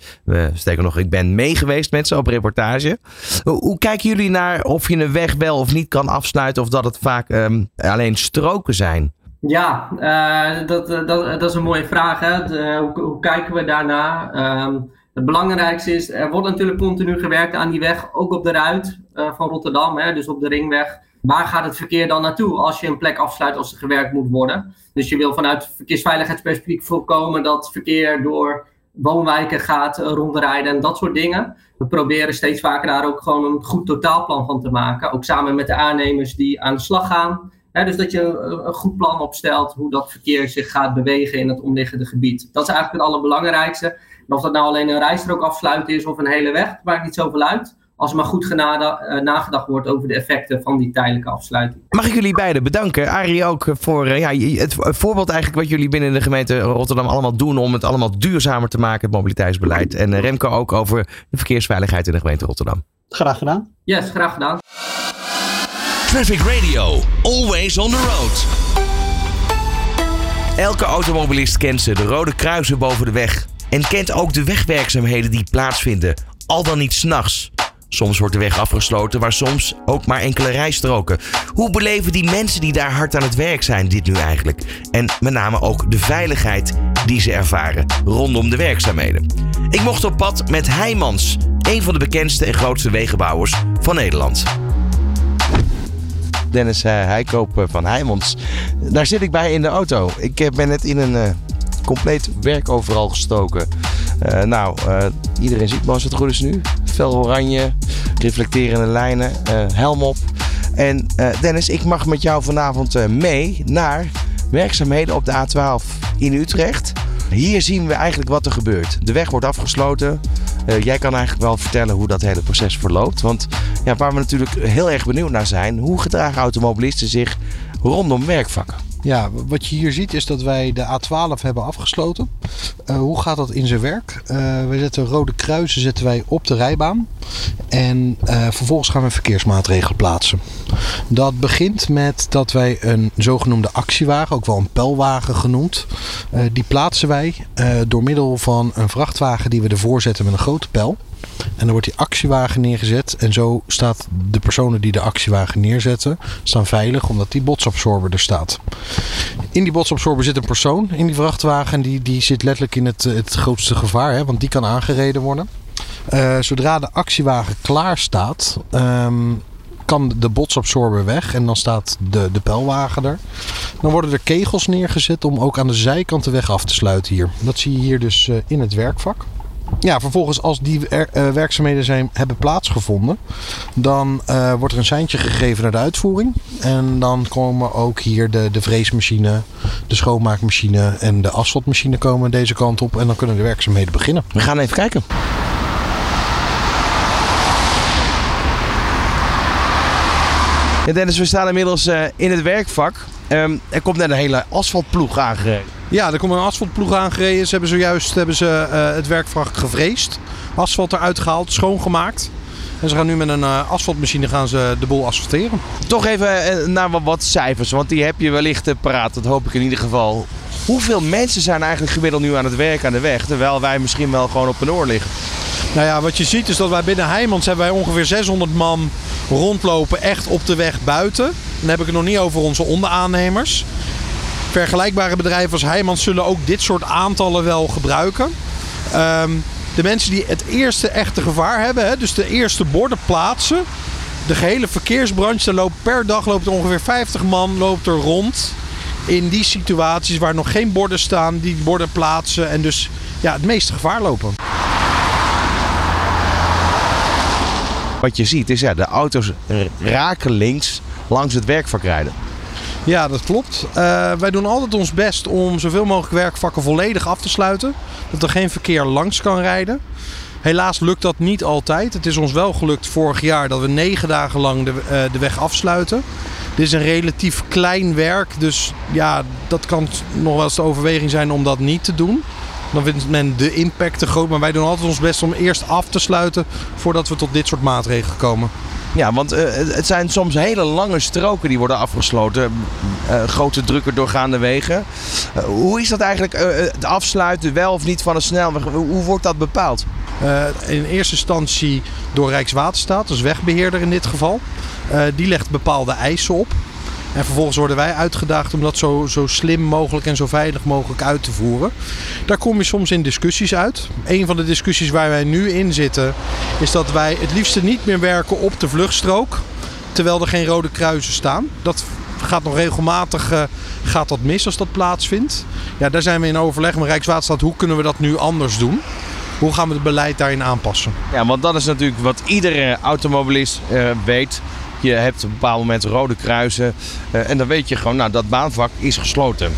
sterker nog, ik ben mee geweest met ze op reportage. hoe kijken jullie naar of je een weg wel of niet kan afsluiten of dat het vaak um, alleen stroken zijn? Ja, uh, dat, dat, dat is een mooie vraag. Hè? Hoe, hoe, kijken we daarna? Um, het belangrijkste is, er wordt natuurlijk continu gewerkt aan die weg, ook op de ruit van Rotterdam, hè? dus op de ringweg. Waar gaat het verkeer dan naartoe als je een plek afsluit als er gewerkt moet worden? Dus je wil vanuit verkeersveiligheidsperspectief voorkomen dat verkeer door woonwijken gaat rondrijden en dat soort dingen. We proberen steeds vaker daar ook gewoon een goed totaalplan van te maken. Ook samen met de aannemers die aan de slag gaan. He, dus dat je een goed plan opstelt hoe dat verkeer zich gaat bewegen in het omliggende gebied. Dat is eigenlijk het allerbelangrijkste. En of dat nou alleen een rijstrook afsluiten is of een hele weg, maakt niet zoveel uit. Als er maar goed uh, nagedacht wordt over de effecten van die tijdelijke afsluiting. Mag ik jullie beiden bedanken. Arie ook voor uh, ja, het voorbeeld eigenlijk wat jullie binnen de gemeente Rotterdam allemaal doen om het allemaal duurzamer te maken, het mobiliteitsbeleid. En uh, Remco ook over de verkeersveiligheid in de gemeente Rotterdam. Graag gedaan. Yes, graag gedaan. Traffic Radio, always on the road. Elke automobilist kent ze, de rode kruisen boven de weg. En kent ook de wegwerkzaamheden die plaatsvinden, al dan niet s'nachts. Soms wordt de weg afgesloten, maar soms ook maar enkele rijstroken. Hoe beleven die mensen die daar hard aan het werk zijn dit nu eigenlijk? En met name ook de veiligheid die ze ervaren rondom de werkzaamheden. Ik mocht op pad met Heijmans, een van de bekendste en grootste wegenbouwers van Nederland. Dennis uh, Heikoop uh, van Heijmans. Daar zit ik bij in de auto. Ik uh, ben net in een compleet werk overal gestoken. nou, Iedereen ziet me als het goed is nu. Fel oranje, reflecterende lijnen, eh, helm op. En eh, Dennis, ik mag met jou vanavond eh, mee naar werkzaamheden op de A12 in Utrecht. Hier zien we eigenlijk wat er gebeurt. De weg wordt afgesloten. Eh, jij kan eigenlijk wel vertellen hoe dat hele proces verloopt. Want ja, waar we natuurlijk heel erg benieuwd naar zijn, hoe gedragen automobilisten zich rondom werkvakken? Ja, wat je hier ziet is dat wij de A12 hebben afgesloten. Uh, hoe gaat dat in zijn werk? Uh, wij zetten rode kruisen zetten wij op de rijbaan. En uh, vervolgens gaan we verkeersmaatregelen plaatsen. Dat begint met dat wij een zogenoemde actiewagen, ook wel een pijlwagen genoemd. die plaatsen wij door middel van een vrachtwagen die we ervoor zetten met een grote pijl. En dan wordt die actiewagen neergezet. En zo staat de personen die de actiewagen neerzetten, staan veilig omdat die botsabsorber er staat. In die botsabsorber zit een persoon in die vrachtwagen. En die, die zit letterlijk in het, het grootste gevaar, hè, want die kan aangereden worden. Uh, zodra de actiewagen klaar staat, um, kan de botsabsorber weg en dan staat de, de pijlwagen er. Dan worden er kegels neergezet om ook aan de zijkant de weg af te sluiten hier. Dat zie je hier dus uh, in het werkvak ja, vervolgens als die er, uh, werkzaamheden zijn, hebben plaatsgevonden, dan uh, wordt er een seintje gegeven naar de uitvoering. En dan komen ook hier de, de vreesmachine, de schoonmaakmachine en de asfaltmachine komen deze kant op. En dan kunnen de werkzaamheden beginnen. We gaan even kijken. Ja, Dennis, we staan inmiddels uh, in het werkvak. Um, er komt net een hele asfaltploeg aangereden. Ja, er komt een asfaltploeg aangereden. Ze hebben zojuist hebben ze, uh, het werkvak gevreesd. Asfalt eruit gehaald, schoongemaakt. En ze gaan nu met een uh, asfaltmachine gaan ze de boel asfalteren. Toch even naar wat, wat cijfers, want die heb je wellicht paraat. Dat hoop ik in ieder geval. Hoeveel mensen zijn eigenlijk gemiddeld nu aan het werk aan de weg, terwijl wij misschien wel gewoon op een oor liggen? Nou ja, wat je ziet is dat wij binnen Heijmans hebben wij ongeveer 600 man rondlopen echt op de weg buiten. Dan heb ik het nog niet over onze onderaannemers. Vergelijkbare bedrijven als Heijmans zullen ook dit soort aantallen wel gebruiken. Um, de mensen die het eerste echte gevaar hebben, hè, dus de eerste borden plaatsen. De gehele verkeersbranche, loopt per dag loopt er ongeveer 50 man loopt er rond. In die situaties waar nog geen borden staan, die borden plaatsen en dus ja, het meeste gevaar lopen. Wat je ziet is ja, de auto's raken links langs het werkvak rijden. Ja, dat klopt. Uh, wij doen altijd ons best om zoveel mogelijk werkvakken volledig af te sluiten. Dat er geen verkeer langs kan rijden. Helaas lukt dat niet altijd. Het is ons wel gelukt vorig jaar dat we negen dagen lang de, uh, de weg afsluiten. Dit is een relatief klein werk, dus ja, dat kan nog wel eens de overweging zijn om dat niet te doen. Dan vindt men de impact te groot. Maar wij doen altijd ons best om eerst af te sluiten voordat we tot dit soort maatregelen komen. Ja, want uh, het zijn soms hele lange stroken die worden afgesloten. Uh, grote drukke doorgaande wegen. Uh, hoe is dat eigenlijk, het afsluiten wel of niet van een snelweg? Hoe wordt dat bepaald? in eerste instantie door Rijkswaterstaat, dus wegbeheerder in dit geval. die legt bepaalde eisen op. En vervolgens worden wij uitgedaagd om dat zo, zo slim mogelijk en zo veilig mogelijk uit te voeren. Daar kom je soms in discussies uit. Een van de discussies waar wij nu in zitten is dat wij het liefste niet meer werken op de vluchtstrook. Terwijl er geen rode kruisen staan. Dat gaat nog regelmatig uh, gaat dat mis als dat plaatsvindt. Ja, daar zijn we in overleg met Rijkswaterstaat. Hoe kunnen we dat nu anders doen? Hoe gaan we het beleid daarin aanpassen? Ja, want dat is natuurlijk wat iedere automobilist uh, weet. Je hebt op een bepaald moment rode kruisen. Uh, en dan weet je gewoon, nou dat baanvak is gesloten.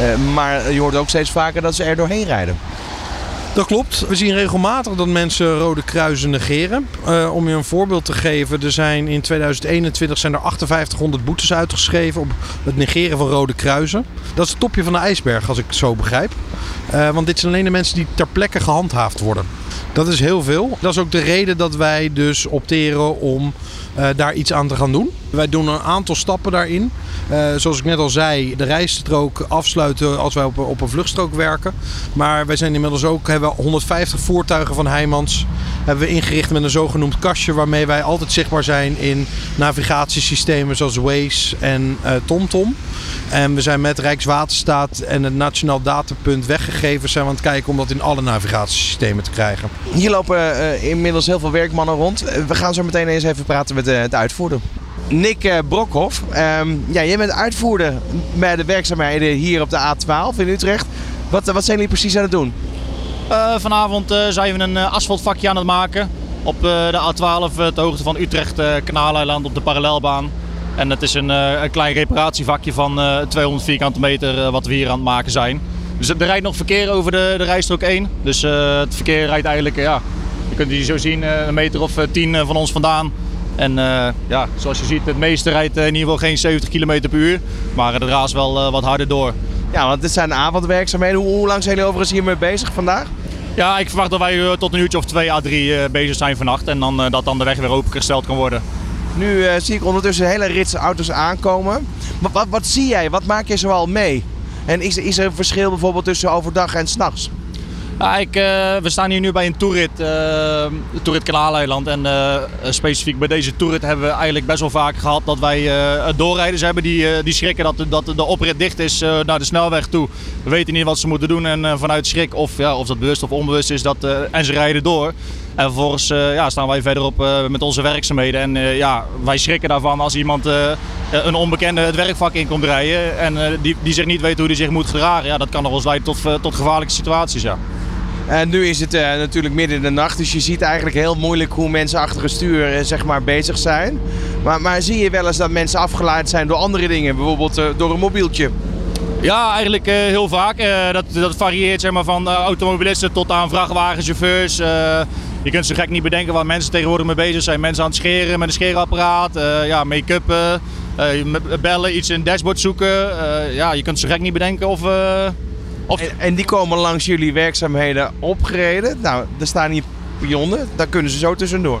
Uh, maar je hoort ook steeds vaker dat ze er doorheen rijden. Dat klopt. We zien regelmatig dat mensen rode kruisen negeren. Uh, om je een voorbeeld te geven, er zijn in 2021 zijn er 5800 boetes uitgeschreven op het negeren van rode kruisen. Dat is het topje van de ijsberg, als ik het zo begrijp. Uh, want dit zijn alleen de mensen die ter plekke gehandhaafd worden. Dat is heel veel. Dat is ook de reden dat wij dus opteren om uh, daar iets aan te gaan doen. Wij doen een aantal stappen daarin. Uh, zoals ik net al zei, de rijstrook afsluiten als wij op, op een vluchtstrook werken. Maar wij zijn inmiddels ook, hebben 150 voertuigen van Heijmans hebben we ingericht met een zogenoemd kastje waarmee wij altijd zichtbaar zijn in navigatiesystemen zoals Waze en uh, TomTom. En we zijn met Rijkswaterstaat en het Nationaal Datapunt weggegevens zijn we aan het kijken om dat in alle navigatiesystemen te krijgen. Hier lopen uh, inmiddels heel veel werkmannen rond. We gaan zo meteen eens even praten met de uitvoerder. Nick uh, Brokhoff, um, ja, jij bent uitvoerder bij de werkzaamheden hier op de A12 in Utrecht. Wat, wat zijn jullie precies aan het doen? Eh, vanavond eh, zijn we een eh, asfaltvakje aan het maken. Op eh, de A12 eh, ter hoogte van Utrecht, eh Kanaaleiland op de parallelbaan. En het is een, eh, een klein reparatievakje van eh, 200 vierkante meter eh, wat we hier aan het maken zijn. Dus er rijdt nog verkeer over de, de rijstrook 1. Dus eh, het verkeer rijdt eigenlijk, eh, ja, je kunt het zo zien, eh, een meter of eh, 10 eh, van ons vandaan. En eh, ja, zoals je ziet, het meeste rijdt eh, in ieder geval geen 70 km per uur. Maar het raast wel eh, wat harder door. Ja, want dit zijn avondwerkzaamheden. Hoe, hoe lang zijn jullie overigens hiermee bezig vandaag? Ja, ik verwacht dat wij tot een uurtje of twee à drie bezig zijn vannacht. En dan, dat dan de weg weer opengesteld kan worden. Nu zie ik ondertussen hele rits auto's aankomen. Wat, wat, wat zie jij? Wat maak je zoal mee? En is, is er een verschil bijvoorbeeld tussen overdag en s'nachts? Ja, ik, eh, we staan hier nu bij een toerit, de toerit Kanaaleiland. En eh, specifiek bij deze toerit hebben we eigenlijk best wel vaak gehad dat wij doorrijders hebben die, die schrikken dat, dat de oprit dicht is naar de snelweg toe. We weten niet wat ze moeten doen en vanuit schrik, of, ja, of dat bewust of onbewust is, dat, en ze rijden door. En vervolgens ja, staan wij verderop met onze werkzaamheden. En ja, wij schrikken daarvan als iemand, een onbekende, het werkvak in komt rijden. En die, die zich niet weet hoe hij zich moet gedragen. Ja, dat kan nog eens leiden tot, tot gevaarlijke situaties. Ja. Nu is het eh, natuurlijk midden in de nacht, dus je ziet eigenlijk heel moeilijk hoe mensen achter het stuur eh, zeg maar, bezig zijn. Maar, maar zie je wel eens dat mensen afgeleid zijn door andere dingen, bijvoorbeeld eh, door een mobieltje? Ja, eigenlijk heel vaak. Dat, dat varieert zeg maar, van automobilisten tot aan vrachtwagenchauffeurs. Je kunt zo gek niet bedenken waar mensen tegenwoordig mee bezig zijn. Mensen aan het scheren met een scheerapparaat, ja, met- bellen, iets in het dashboard zoeken. Ja, je kunt zo gek niet bedenken of... eh, of... En, en die komen langs jullie werkzaamheden opgereden. Nou, er staan hier pionnen, daar kunnen ze zo tussendoor.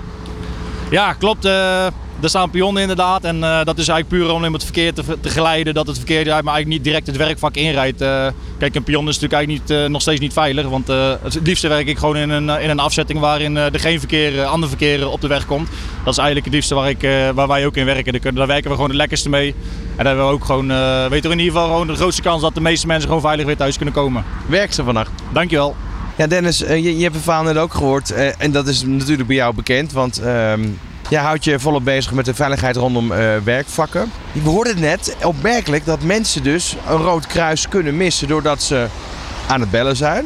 Ja, klopt. Er staan pionnen inderdaad. En eh, dat is eigenlijk puur om het verkeer te, te geleiden. Dat het verkeer maar eigenlijk niet direct het werkvak inrijdt. Eh, kijk, een pion is natuurlijk eigenlijk niet, eh, nog steeds niet veilig. Want eh, het liefste werk ik gewoon in een, in een afzetting waarin eh, er geen verkeer, ander verkeer op de weg komt. Dat is eigenlijk het liefste waar, ik, eh, waar wij ook in werken. Daar, kunnen, daar werken we gewoon het lekkerste mee. En daar hebben we ook gewoon, eh weten we in ieder geval gewoon de grootste kans dat de meeste mensen gewoon veilig weer thuis kunnen komen. Werk ze vannacht. Dankjewel. Ja, Dennis, je, je hebt het verhaal net ook gehoord. eh, en dat is natuurlijk bij jou bekend, want ehm jij houdt je volop bezig met de veiligheid rondom eh, werkvakken. We hoorden net opmerkelijk dat mensen dus een rood kruis kunnen missen doordat ze aan het bellen zijn.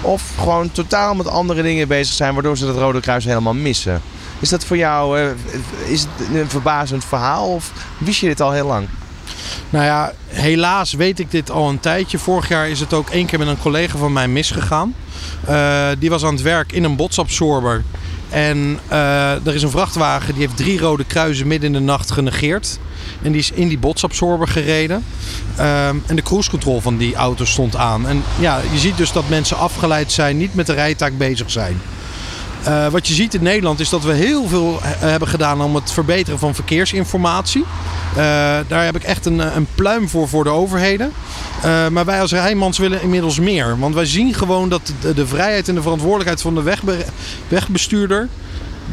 Of gewoon totaal met andere dingen bezig zijn, waardoor ze dat rode kruis helemaal missen. Is dat voor jou eh, is het een verbazend verhaal of wist je dit al heel lang? Nou ja, helaas weet ik dit al een tijdje. Vorig jaar is het ook één keer met een collega van mij misgegaan. Eh, die was aan het werk in een botsabsorber. En eh, er is een vrachtwagen die heeft drie rode kruisen midden in de nacht genegeerd. En die is in die botsabsorber gereden. Ehm, en de cruise control van die auto stond aan. En ja, je ziet dus dat mensen afgeleid zijn, niet met de rijtaak bezig zijn. Eh, wat je ziet in Nederland is dat we heel veel eh, hebben gedaan om het verbeteren van verkeersinformatie. Eh, daar heb ik echt een, een pluim voor voor de overheden. Maar wij als Rijnmans willen inmiddels meer. Want wij zien gewoon dat de, vrijheid en de verantwoordelijkheid van de wegbe- wegbestuurder...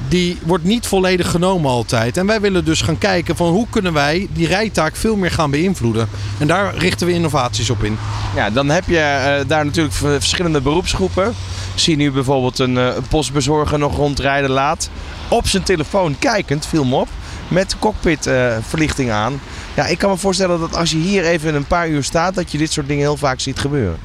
die wordt niet volledig genomen altijd. En wij willen dus gaan kijken van hoe kunnen wij die rijtaak veel meer gaan beïnvloeden. En daar richten we innovaties op in. Ja, dan heb je eh, daar natuurlijk verschillende beroepsgroepen. Ik zie nu bijvoorbeeld een, eh, een postbezorger nog rondrijden laat. Op zijn telefoon kijkend, viel me op. Met cockpitverlichting aan. Ja, ik kan me voorstellen dat als je hier even een paar uur staat, dat je dit soort dingen heel vaak ziet gebeuren.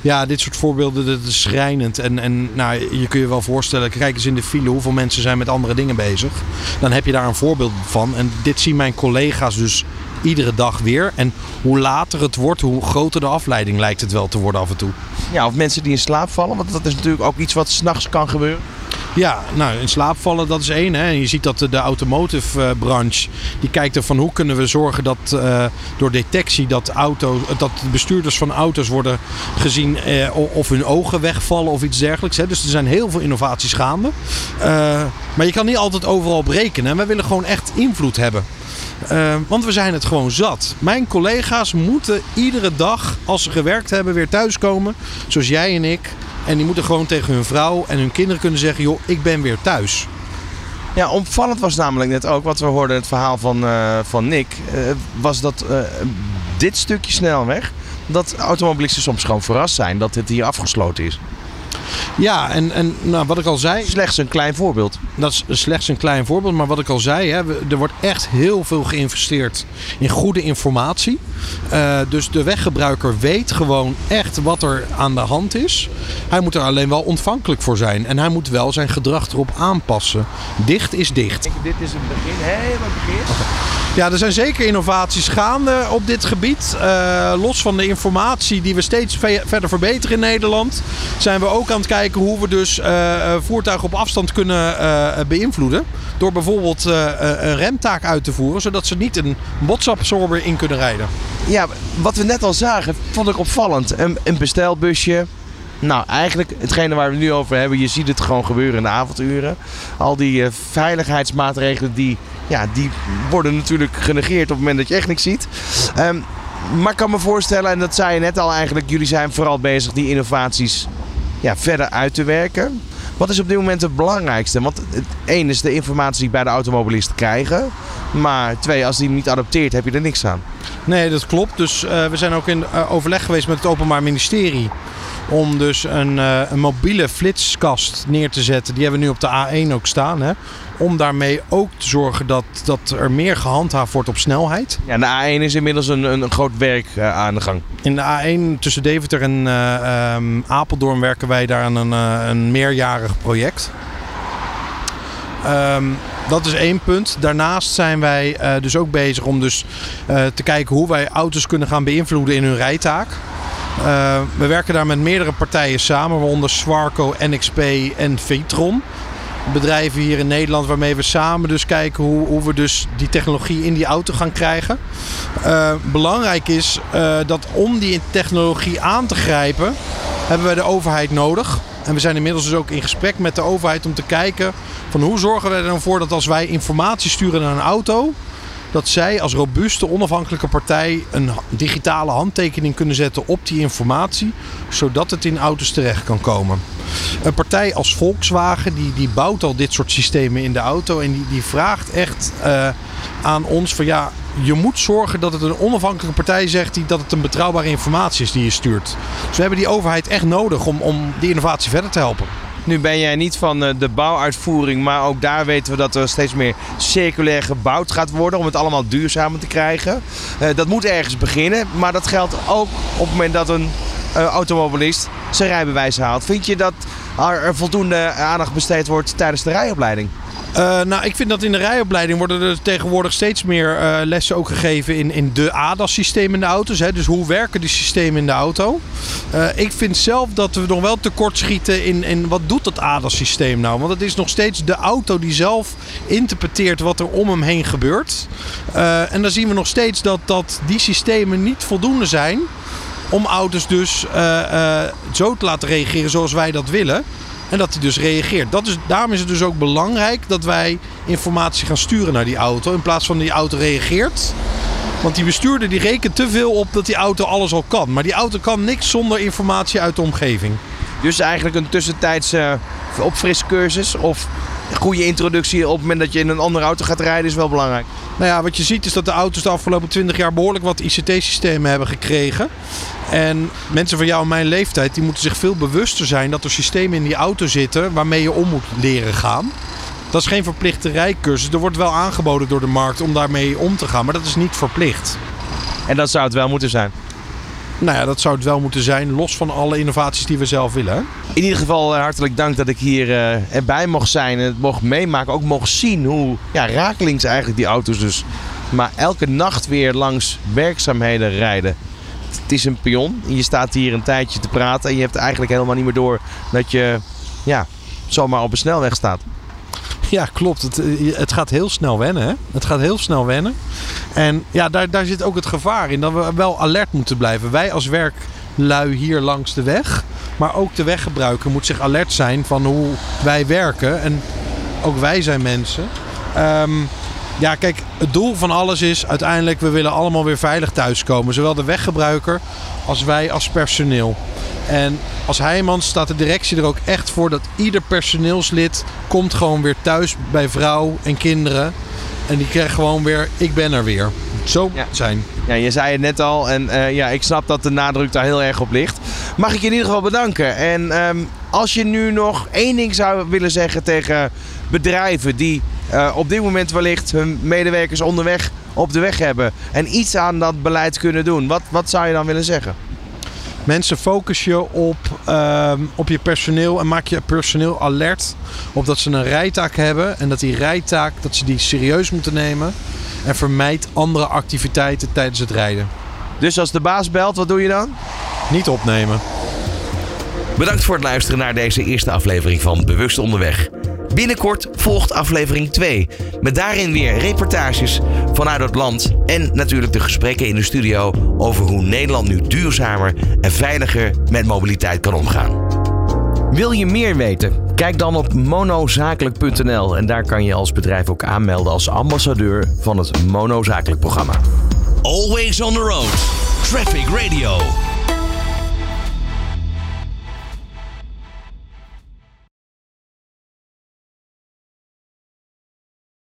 Ja, dit soort voorbeelden, dat is schrijnend. En, en nou, je kun je wel voorstellen, kijk eens in de file hoeveel mensen zijn met andere dingen bezig. Dan heb je daar een voorbeeld van. En dit zien mijn collega's dus iedere dag weer. En hoe later het wordt, hoe groter de afleiding lijkt het wel te worden af en toe. Ja, of mensen die in slaap vallen, want dat is natuurlijk ook iets wat s'nachts kan gebeuren. Ja, nou in slaap vallen dat is één. Hè. Je ziet dat de, automotive eh, branche die kijkt er van hoe kunnen we zorgen dat eh, door detectie dat, auto, dat de bestuurders van auto's worden gezien eh, of hun ogen wegvallen of iets dergelijks. Hè. Dus er zijn heel veel innovaties gaande. Maar je kan niet altijd overal op rekenen. En wij willen gewoon echt invloed hebben. Eh, want we zijn het gewoon zat. Mijn collega's moeten iedere dag, als ze gewerkt hebben, weer thuiskomen. Zoals jij en ik. En die moeten gewoon tegen hun vrouw en hun kinderen kunnen zeggen: joh, ik ben weer thuis. Ja, opvallend was namelijk net ook wat we hoorden het verhaal van, eh, van Nick. eh, was dat eh, dit stukje snelweg, dat automobilisten soms gewoon verrast zijn dat het hier afgesloten is. Ja, en, en nou, wat ik al zei. Slechts een klein voorbeeld. Dat is slechts een klein voorbeeld. Maar wat ik al zei, hè, er wordt echt heel veel geïnvesteerd in goede informatie. Eh, dus de weggebruiker weet gewoon echt wat er aan de hand is. Hij moet er alleen wel ontvankelijk voor zijn. En hij moet wel zijn gedrag erop aanpassen. Dicht is dicht. Dit is het begin, helemaal begin. Ja, er zijn zeker innovaties gaande op dit gebied. Eh, los van de informatie die we steeds ve- verder verbeteren in Nederland, zijn we ook aan het kijken hoe we dus eh, voertuigen op afstand kunnen beïnvloeden. Door bijvoorbeeld een remtaak uit te voeren, zodat ze niet een botsabsorber in kunnen rijden. Ja, wat we net al zagen, vond ik opvallend. Een, een bestelbusje. Nou, eigenlijk hetgene waar we nu over hebben, je ziet het gewoon gebeuren in de avonduren. Al die eh, veiligheidsmaatregelen, die, ja, die worden natuurlijk genegeerd op het moment dat je echt niks ziet. Ehm, maar ik kan me voorstellen, en dat zei je net al eigenlijk, jullie zijn vooral bezig die innovaties ja, verder uit te werken. Wat is op dit moment het belangrijkste? Want één is de informatie bij de automobilist krijgen. Maar twee, als die niet adopteert, heb je er niks aan. Nee, dat klopt. Dus eh, we zijn ook in eh, overleg geweest met het Openbaar Ministerie. Om dus een, eh, een mobiele flitskast neer te zetten. Die hebben we nu op de A1 ook staan. Hè? Om daarmee ook te zorgen dat, dat er meer gehandhaafd wordt op snelheid. Ja, de A1 is inmiddels een, een, groot werk eh, aan de gang. In de A1 tussen Deventer en eh, ehm, Apeldoorn werken wij daar aan een, een meerjarig project. Ehm, dat is één punt. Daarnaast zijn wij dus ook bezig om dus, te kijken hoe wij auto's kunnen gaan beïnvloeden in hun rijtaak. Eh, we werken daar met meerdere partijen samen, waaronder Swarco, NXP en Vitron. Bedrijven hier in Nederland waarmee we samen dus kijken hoe, hoe we dus die technologie in die auto gaan krijgen. Eh, belangrijk is eh, dat om die technologie aan te grijpen, hebben wij de overheid nodig. En we zijn inmiddels dus ook in gesprek met de overheid om te kijken van hoe zorgen we er dan voor dat als wij informatie sturen naar een auto, dat zij als robuuste onafhankelijke partij een digitale handtekening kunnen zetten op die informatie, zodat het in auto's terecht kan komen. Een partij als Volkswagen die, die bouwt al dit soort systemen in de auto en die, die vraagt echt eh, aan ons van ja, je moet zorgen dat het een onafhankelijke partij zegt die, dat het een betrouwbare informatie is die je stuurt. Dus we hebben die overheid echt nodig om, om die innovatie verder te helpen. Nu ben jij niet van eh, de bouwuitvoering, maar ook daar weten we dat er steeds meer circulair gebouwd gaat worden om het allemaal duurzamer te krijgen. Eh, dat moet ergens beginnen, maar dat geldt ook op het moment dat een eh, automobilist zijn rijbewijs haalt. Vind je dat er voldoende aandacht besteed wordt tijdens de rijopleiding? Uh, nou, ik vind dat in de rijopleiding worden er tegenwoordig steeds meer uh, lessen ook gegeven in, in de ADAS-systemen in de auto's. Hè? Dus hoe werken die systemen in de auto? Uh, ik vind zelf dat we nog wel tekort schieten in, in wat doet dat ADAS-systeem nou? Want het is nog steeds de auto die zelf interpreteert wat er om hem heen gebeurt. en dan zien we nog steeds dat, dat die systemen niet voldoende zijn om auto's dus zo te laten reageren zoals wij dat willen. En dat hij dus reageert. Dat is, daarom is het dus ook belangrijk dat wij informatie gaan sturen naar die auto. In plaats van die auto reageert. Want die bestuurder die rekent te veel op dat die auto alles al kan. Maar die auto kan niks zonder informatie uit de omgeving. Dus eigenlijk een tussentijdse opfriscursus of goede introductie op het moment dat je in een andere auto gaat rijden is wel belangrijk. Nou ja, wat je ziet is dat de auto's de afgelopen 20 jaar behoorlijk wat ICT-systemen hebben gekregen. En mensen van jou en mijn leeftijd die moeten zich veel bewuster zijn dat er systemen in die auto zitten waarmee je om moet leren gaan. Dat is geen verplichte rijcursus. Er wordt wel aangeboden door de markt om daarmee om te gaan, maar dat is niet verplicht. En dat zou het wel moeten zijn? Nou ja, dat zou het wel moeten zijn, los van alle innovaties die we zelf willen. In ieder geval uh, hartelijk dank dat ik hier uh, erbij mocht zijn en het mocht meemaken. Ook mocht zien hoe ja, rakelings eigenlijk die auto's dus maar elke nacht weer langs werkzaamheden rijden. Het is een pion. Je staat hier een tijdje te praten en je hebt eigenlijk helemaal niet meer door dat je ja, zomaar op een snelweg staat. Ja, klopt. Het, eh, het gaat heel snel wennen. Hè? Het gaat heel snel wennen. En ja, daar, daar zit ook het gevaar in dat we wel alert moeten blijven. Wij als werklui hier langs de weg, maar ook de weggebruiker moet zich alert zijn van hoe wij werken. En ook wij zijn mensen. Um, ja, kijk, het doel van alles is uiteindelijk, we willen allemaal weer veilig thuiskomen. Zowel de weggebruiker als wij als personeel. En als Heijmans staat de directie er ook echt voor dat ieder personeelslid komt gewoon weer thuis bij vrouw en kinderen. En die krijgt gewoon weer, ik ben er weer. Zo zijn. Ja, je zei het net al en uh, ja, ik snap dat de nadruk daar heel erg op ligt. Mag ik je in ieder geval bedanken. En um, als je nu nog één ding zou willen zeggen tegen bedrijven die uh, op dit moment wellicht hun medewerkers onderweg op de weg hebben en iets aan dat beleid kunnen doen, wat, wat zou je dan willen zeggen? Mensen focus je op, ehm, op je personeel en maak je personeel alert op dat ze een rijtaak hebben en dat die rijtaak dat ze die serieus moeten nemen en vermijd andere activiteiten tijdens het rijden. Dus als de baas belt, wat doe je dan? Niet opnemen. Bedankt voor het luisteren naar deze eerste aflevering van Bewust Onderweg. Binnenkort volgt aflevering 2. Met daarin weer reportages vanuit het land. En natuurlijk de gesprekken in de studio over hoe Nederland nu duurzamer en veiliger met mobiliteit kan omgaan. Wil je meer weten? Kijk dan op monozakelijk.nl en daar kan je als bedrijf ook aanmelden als ambassadeur van het Monozakelijk programma. Always on the road. Traffic Radio.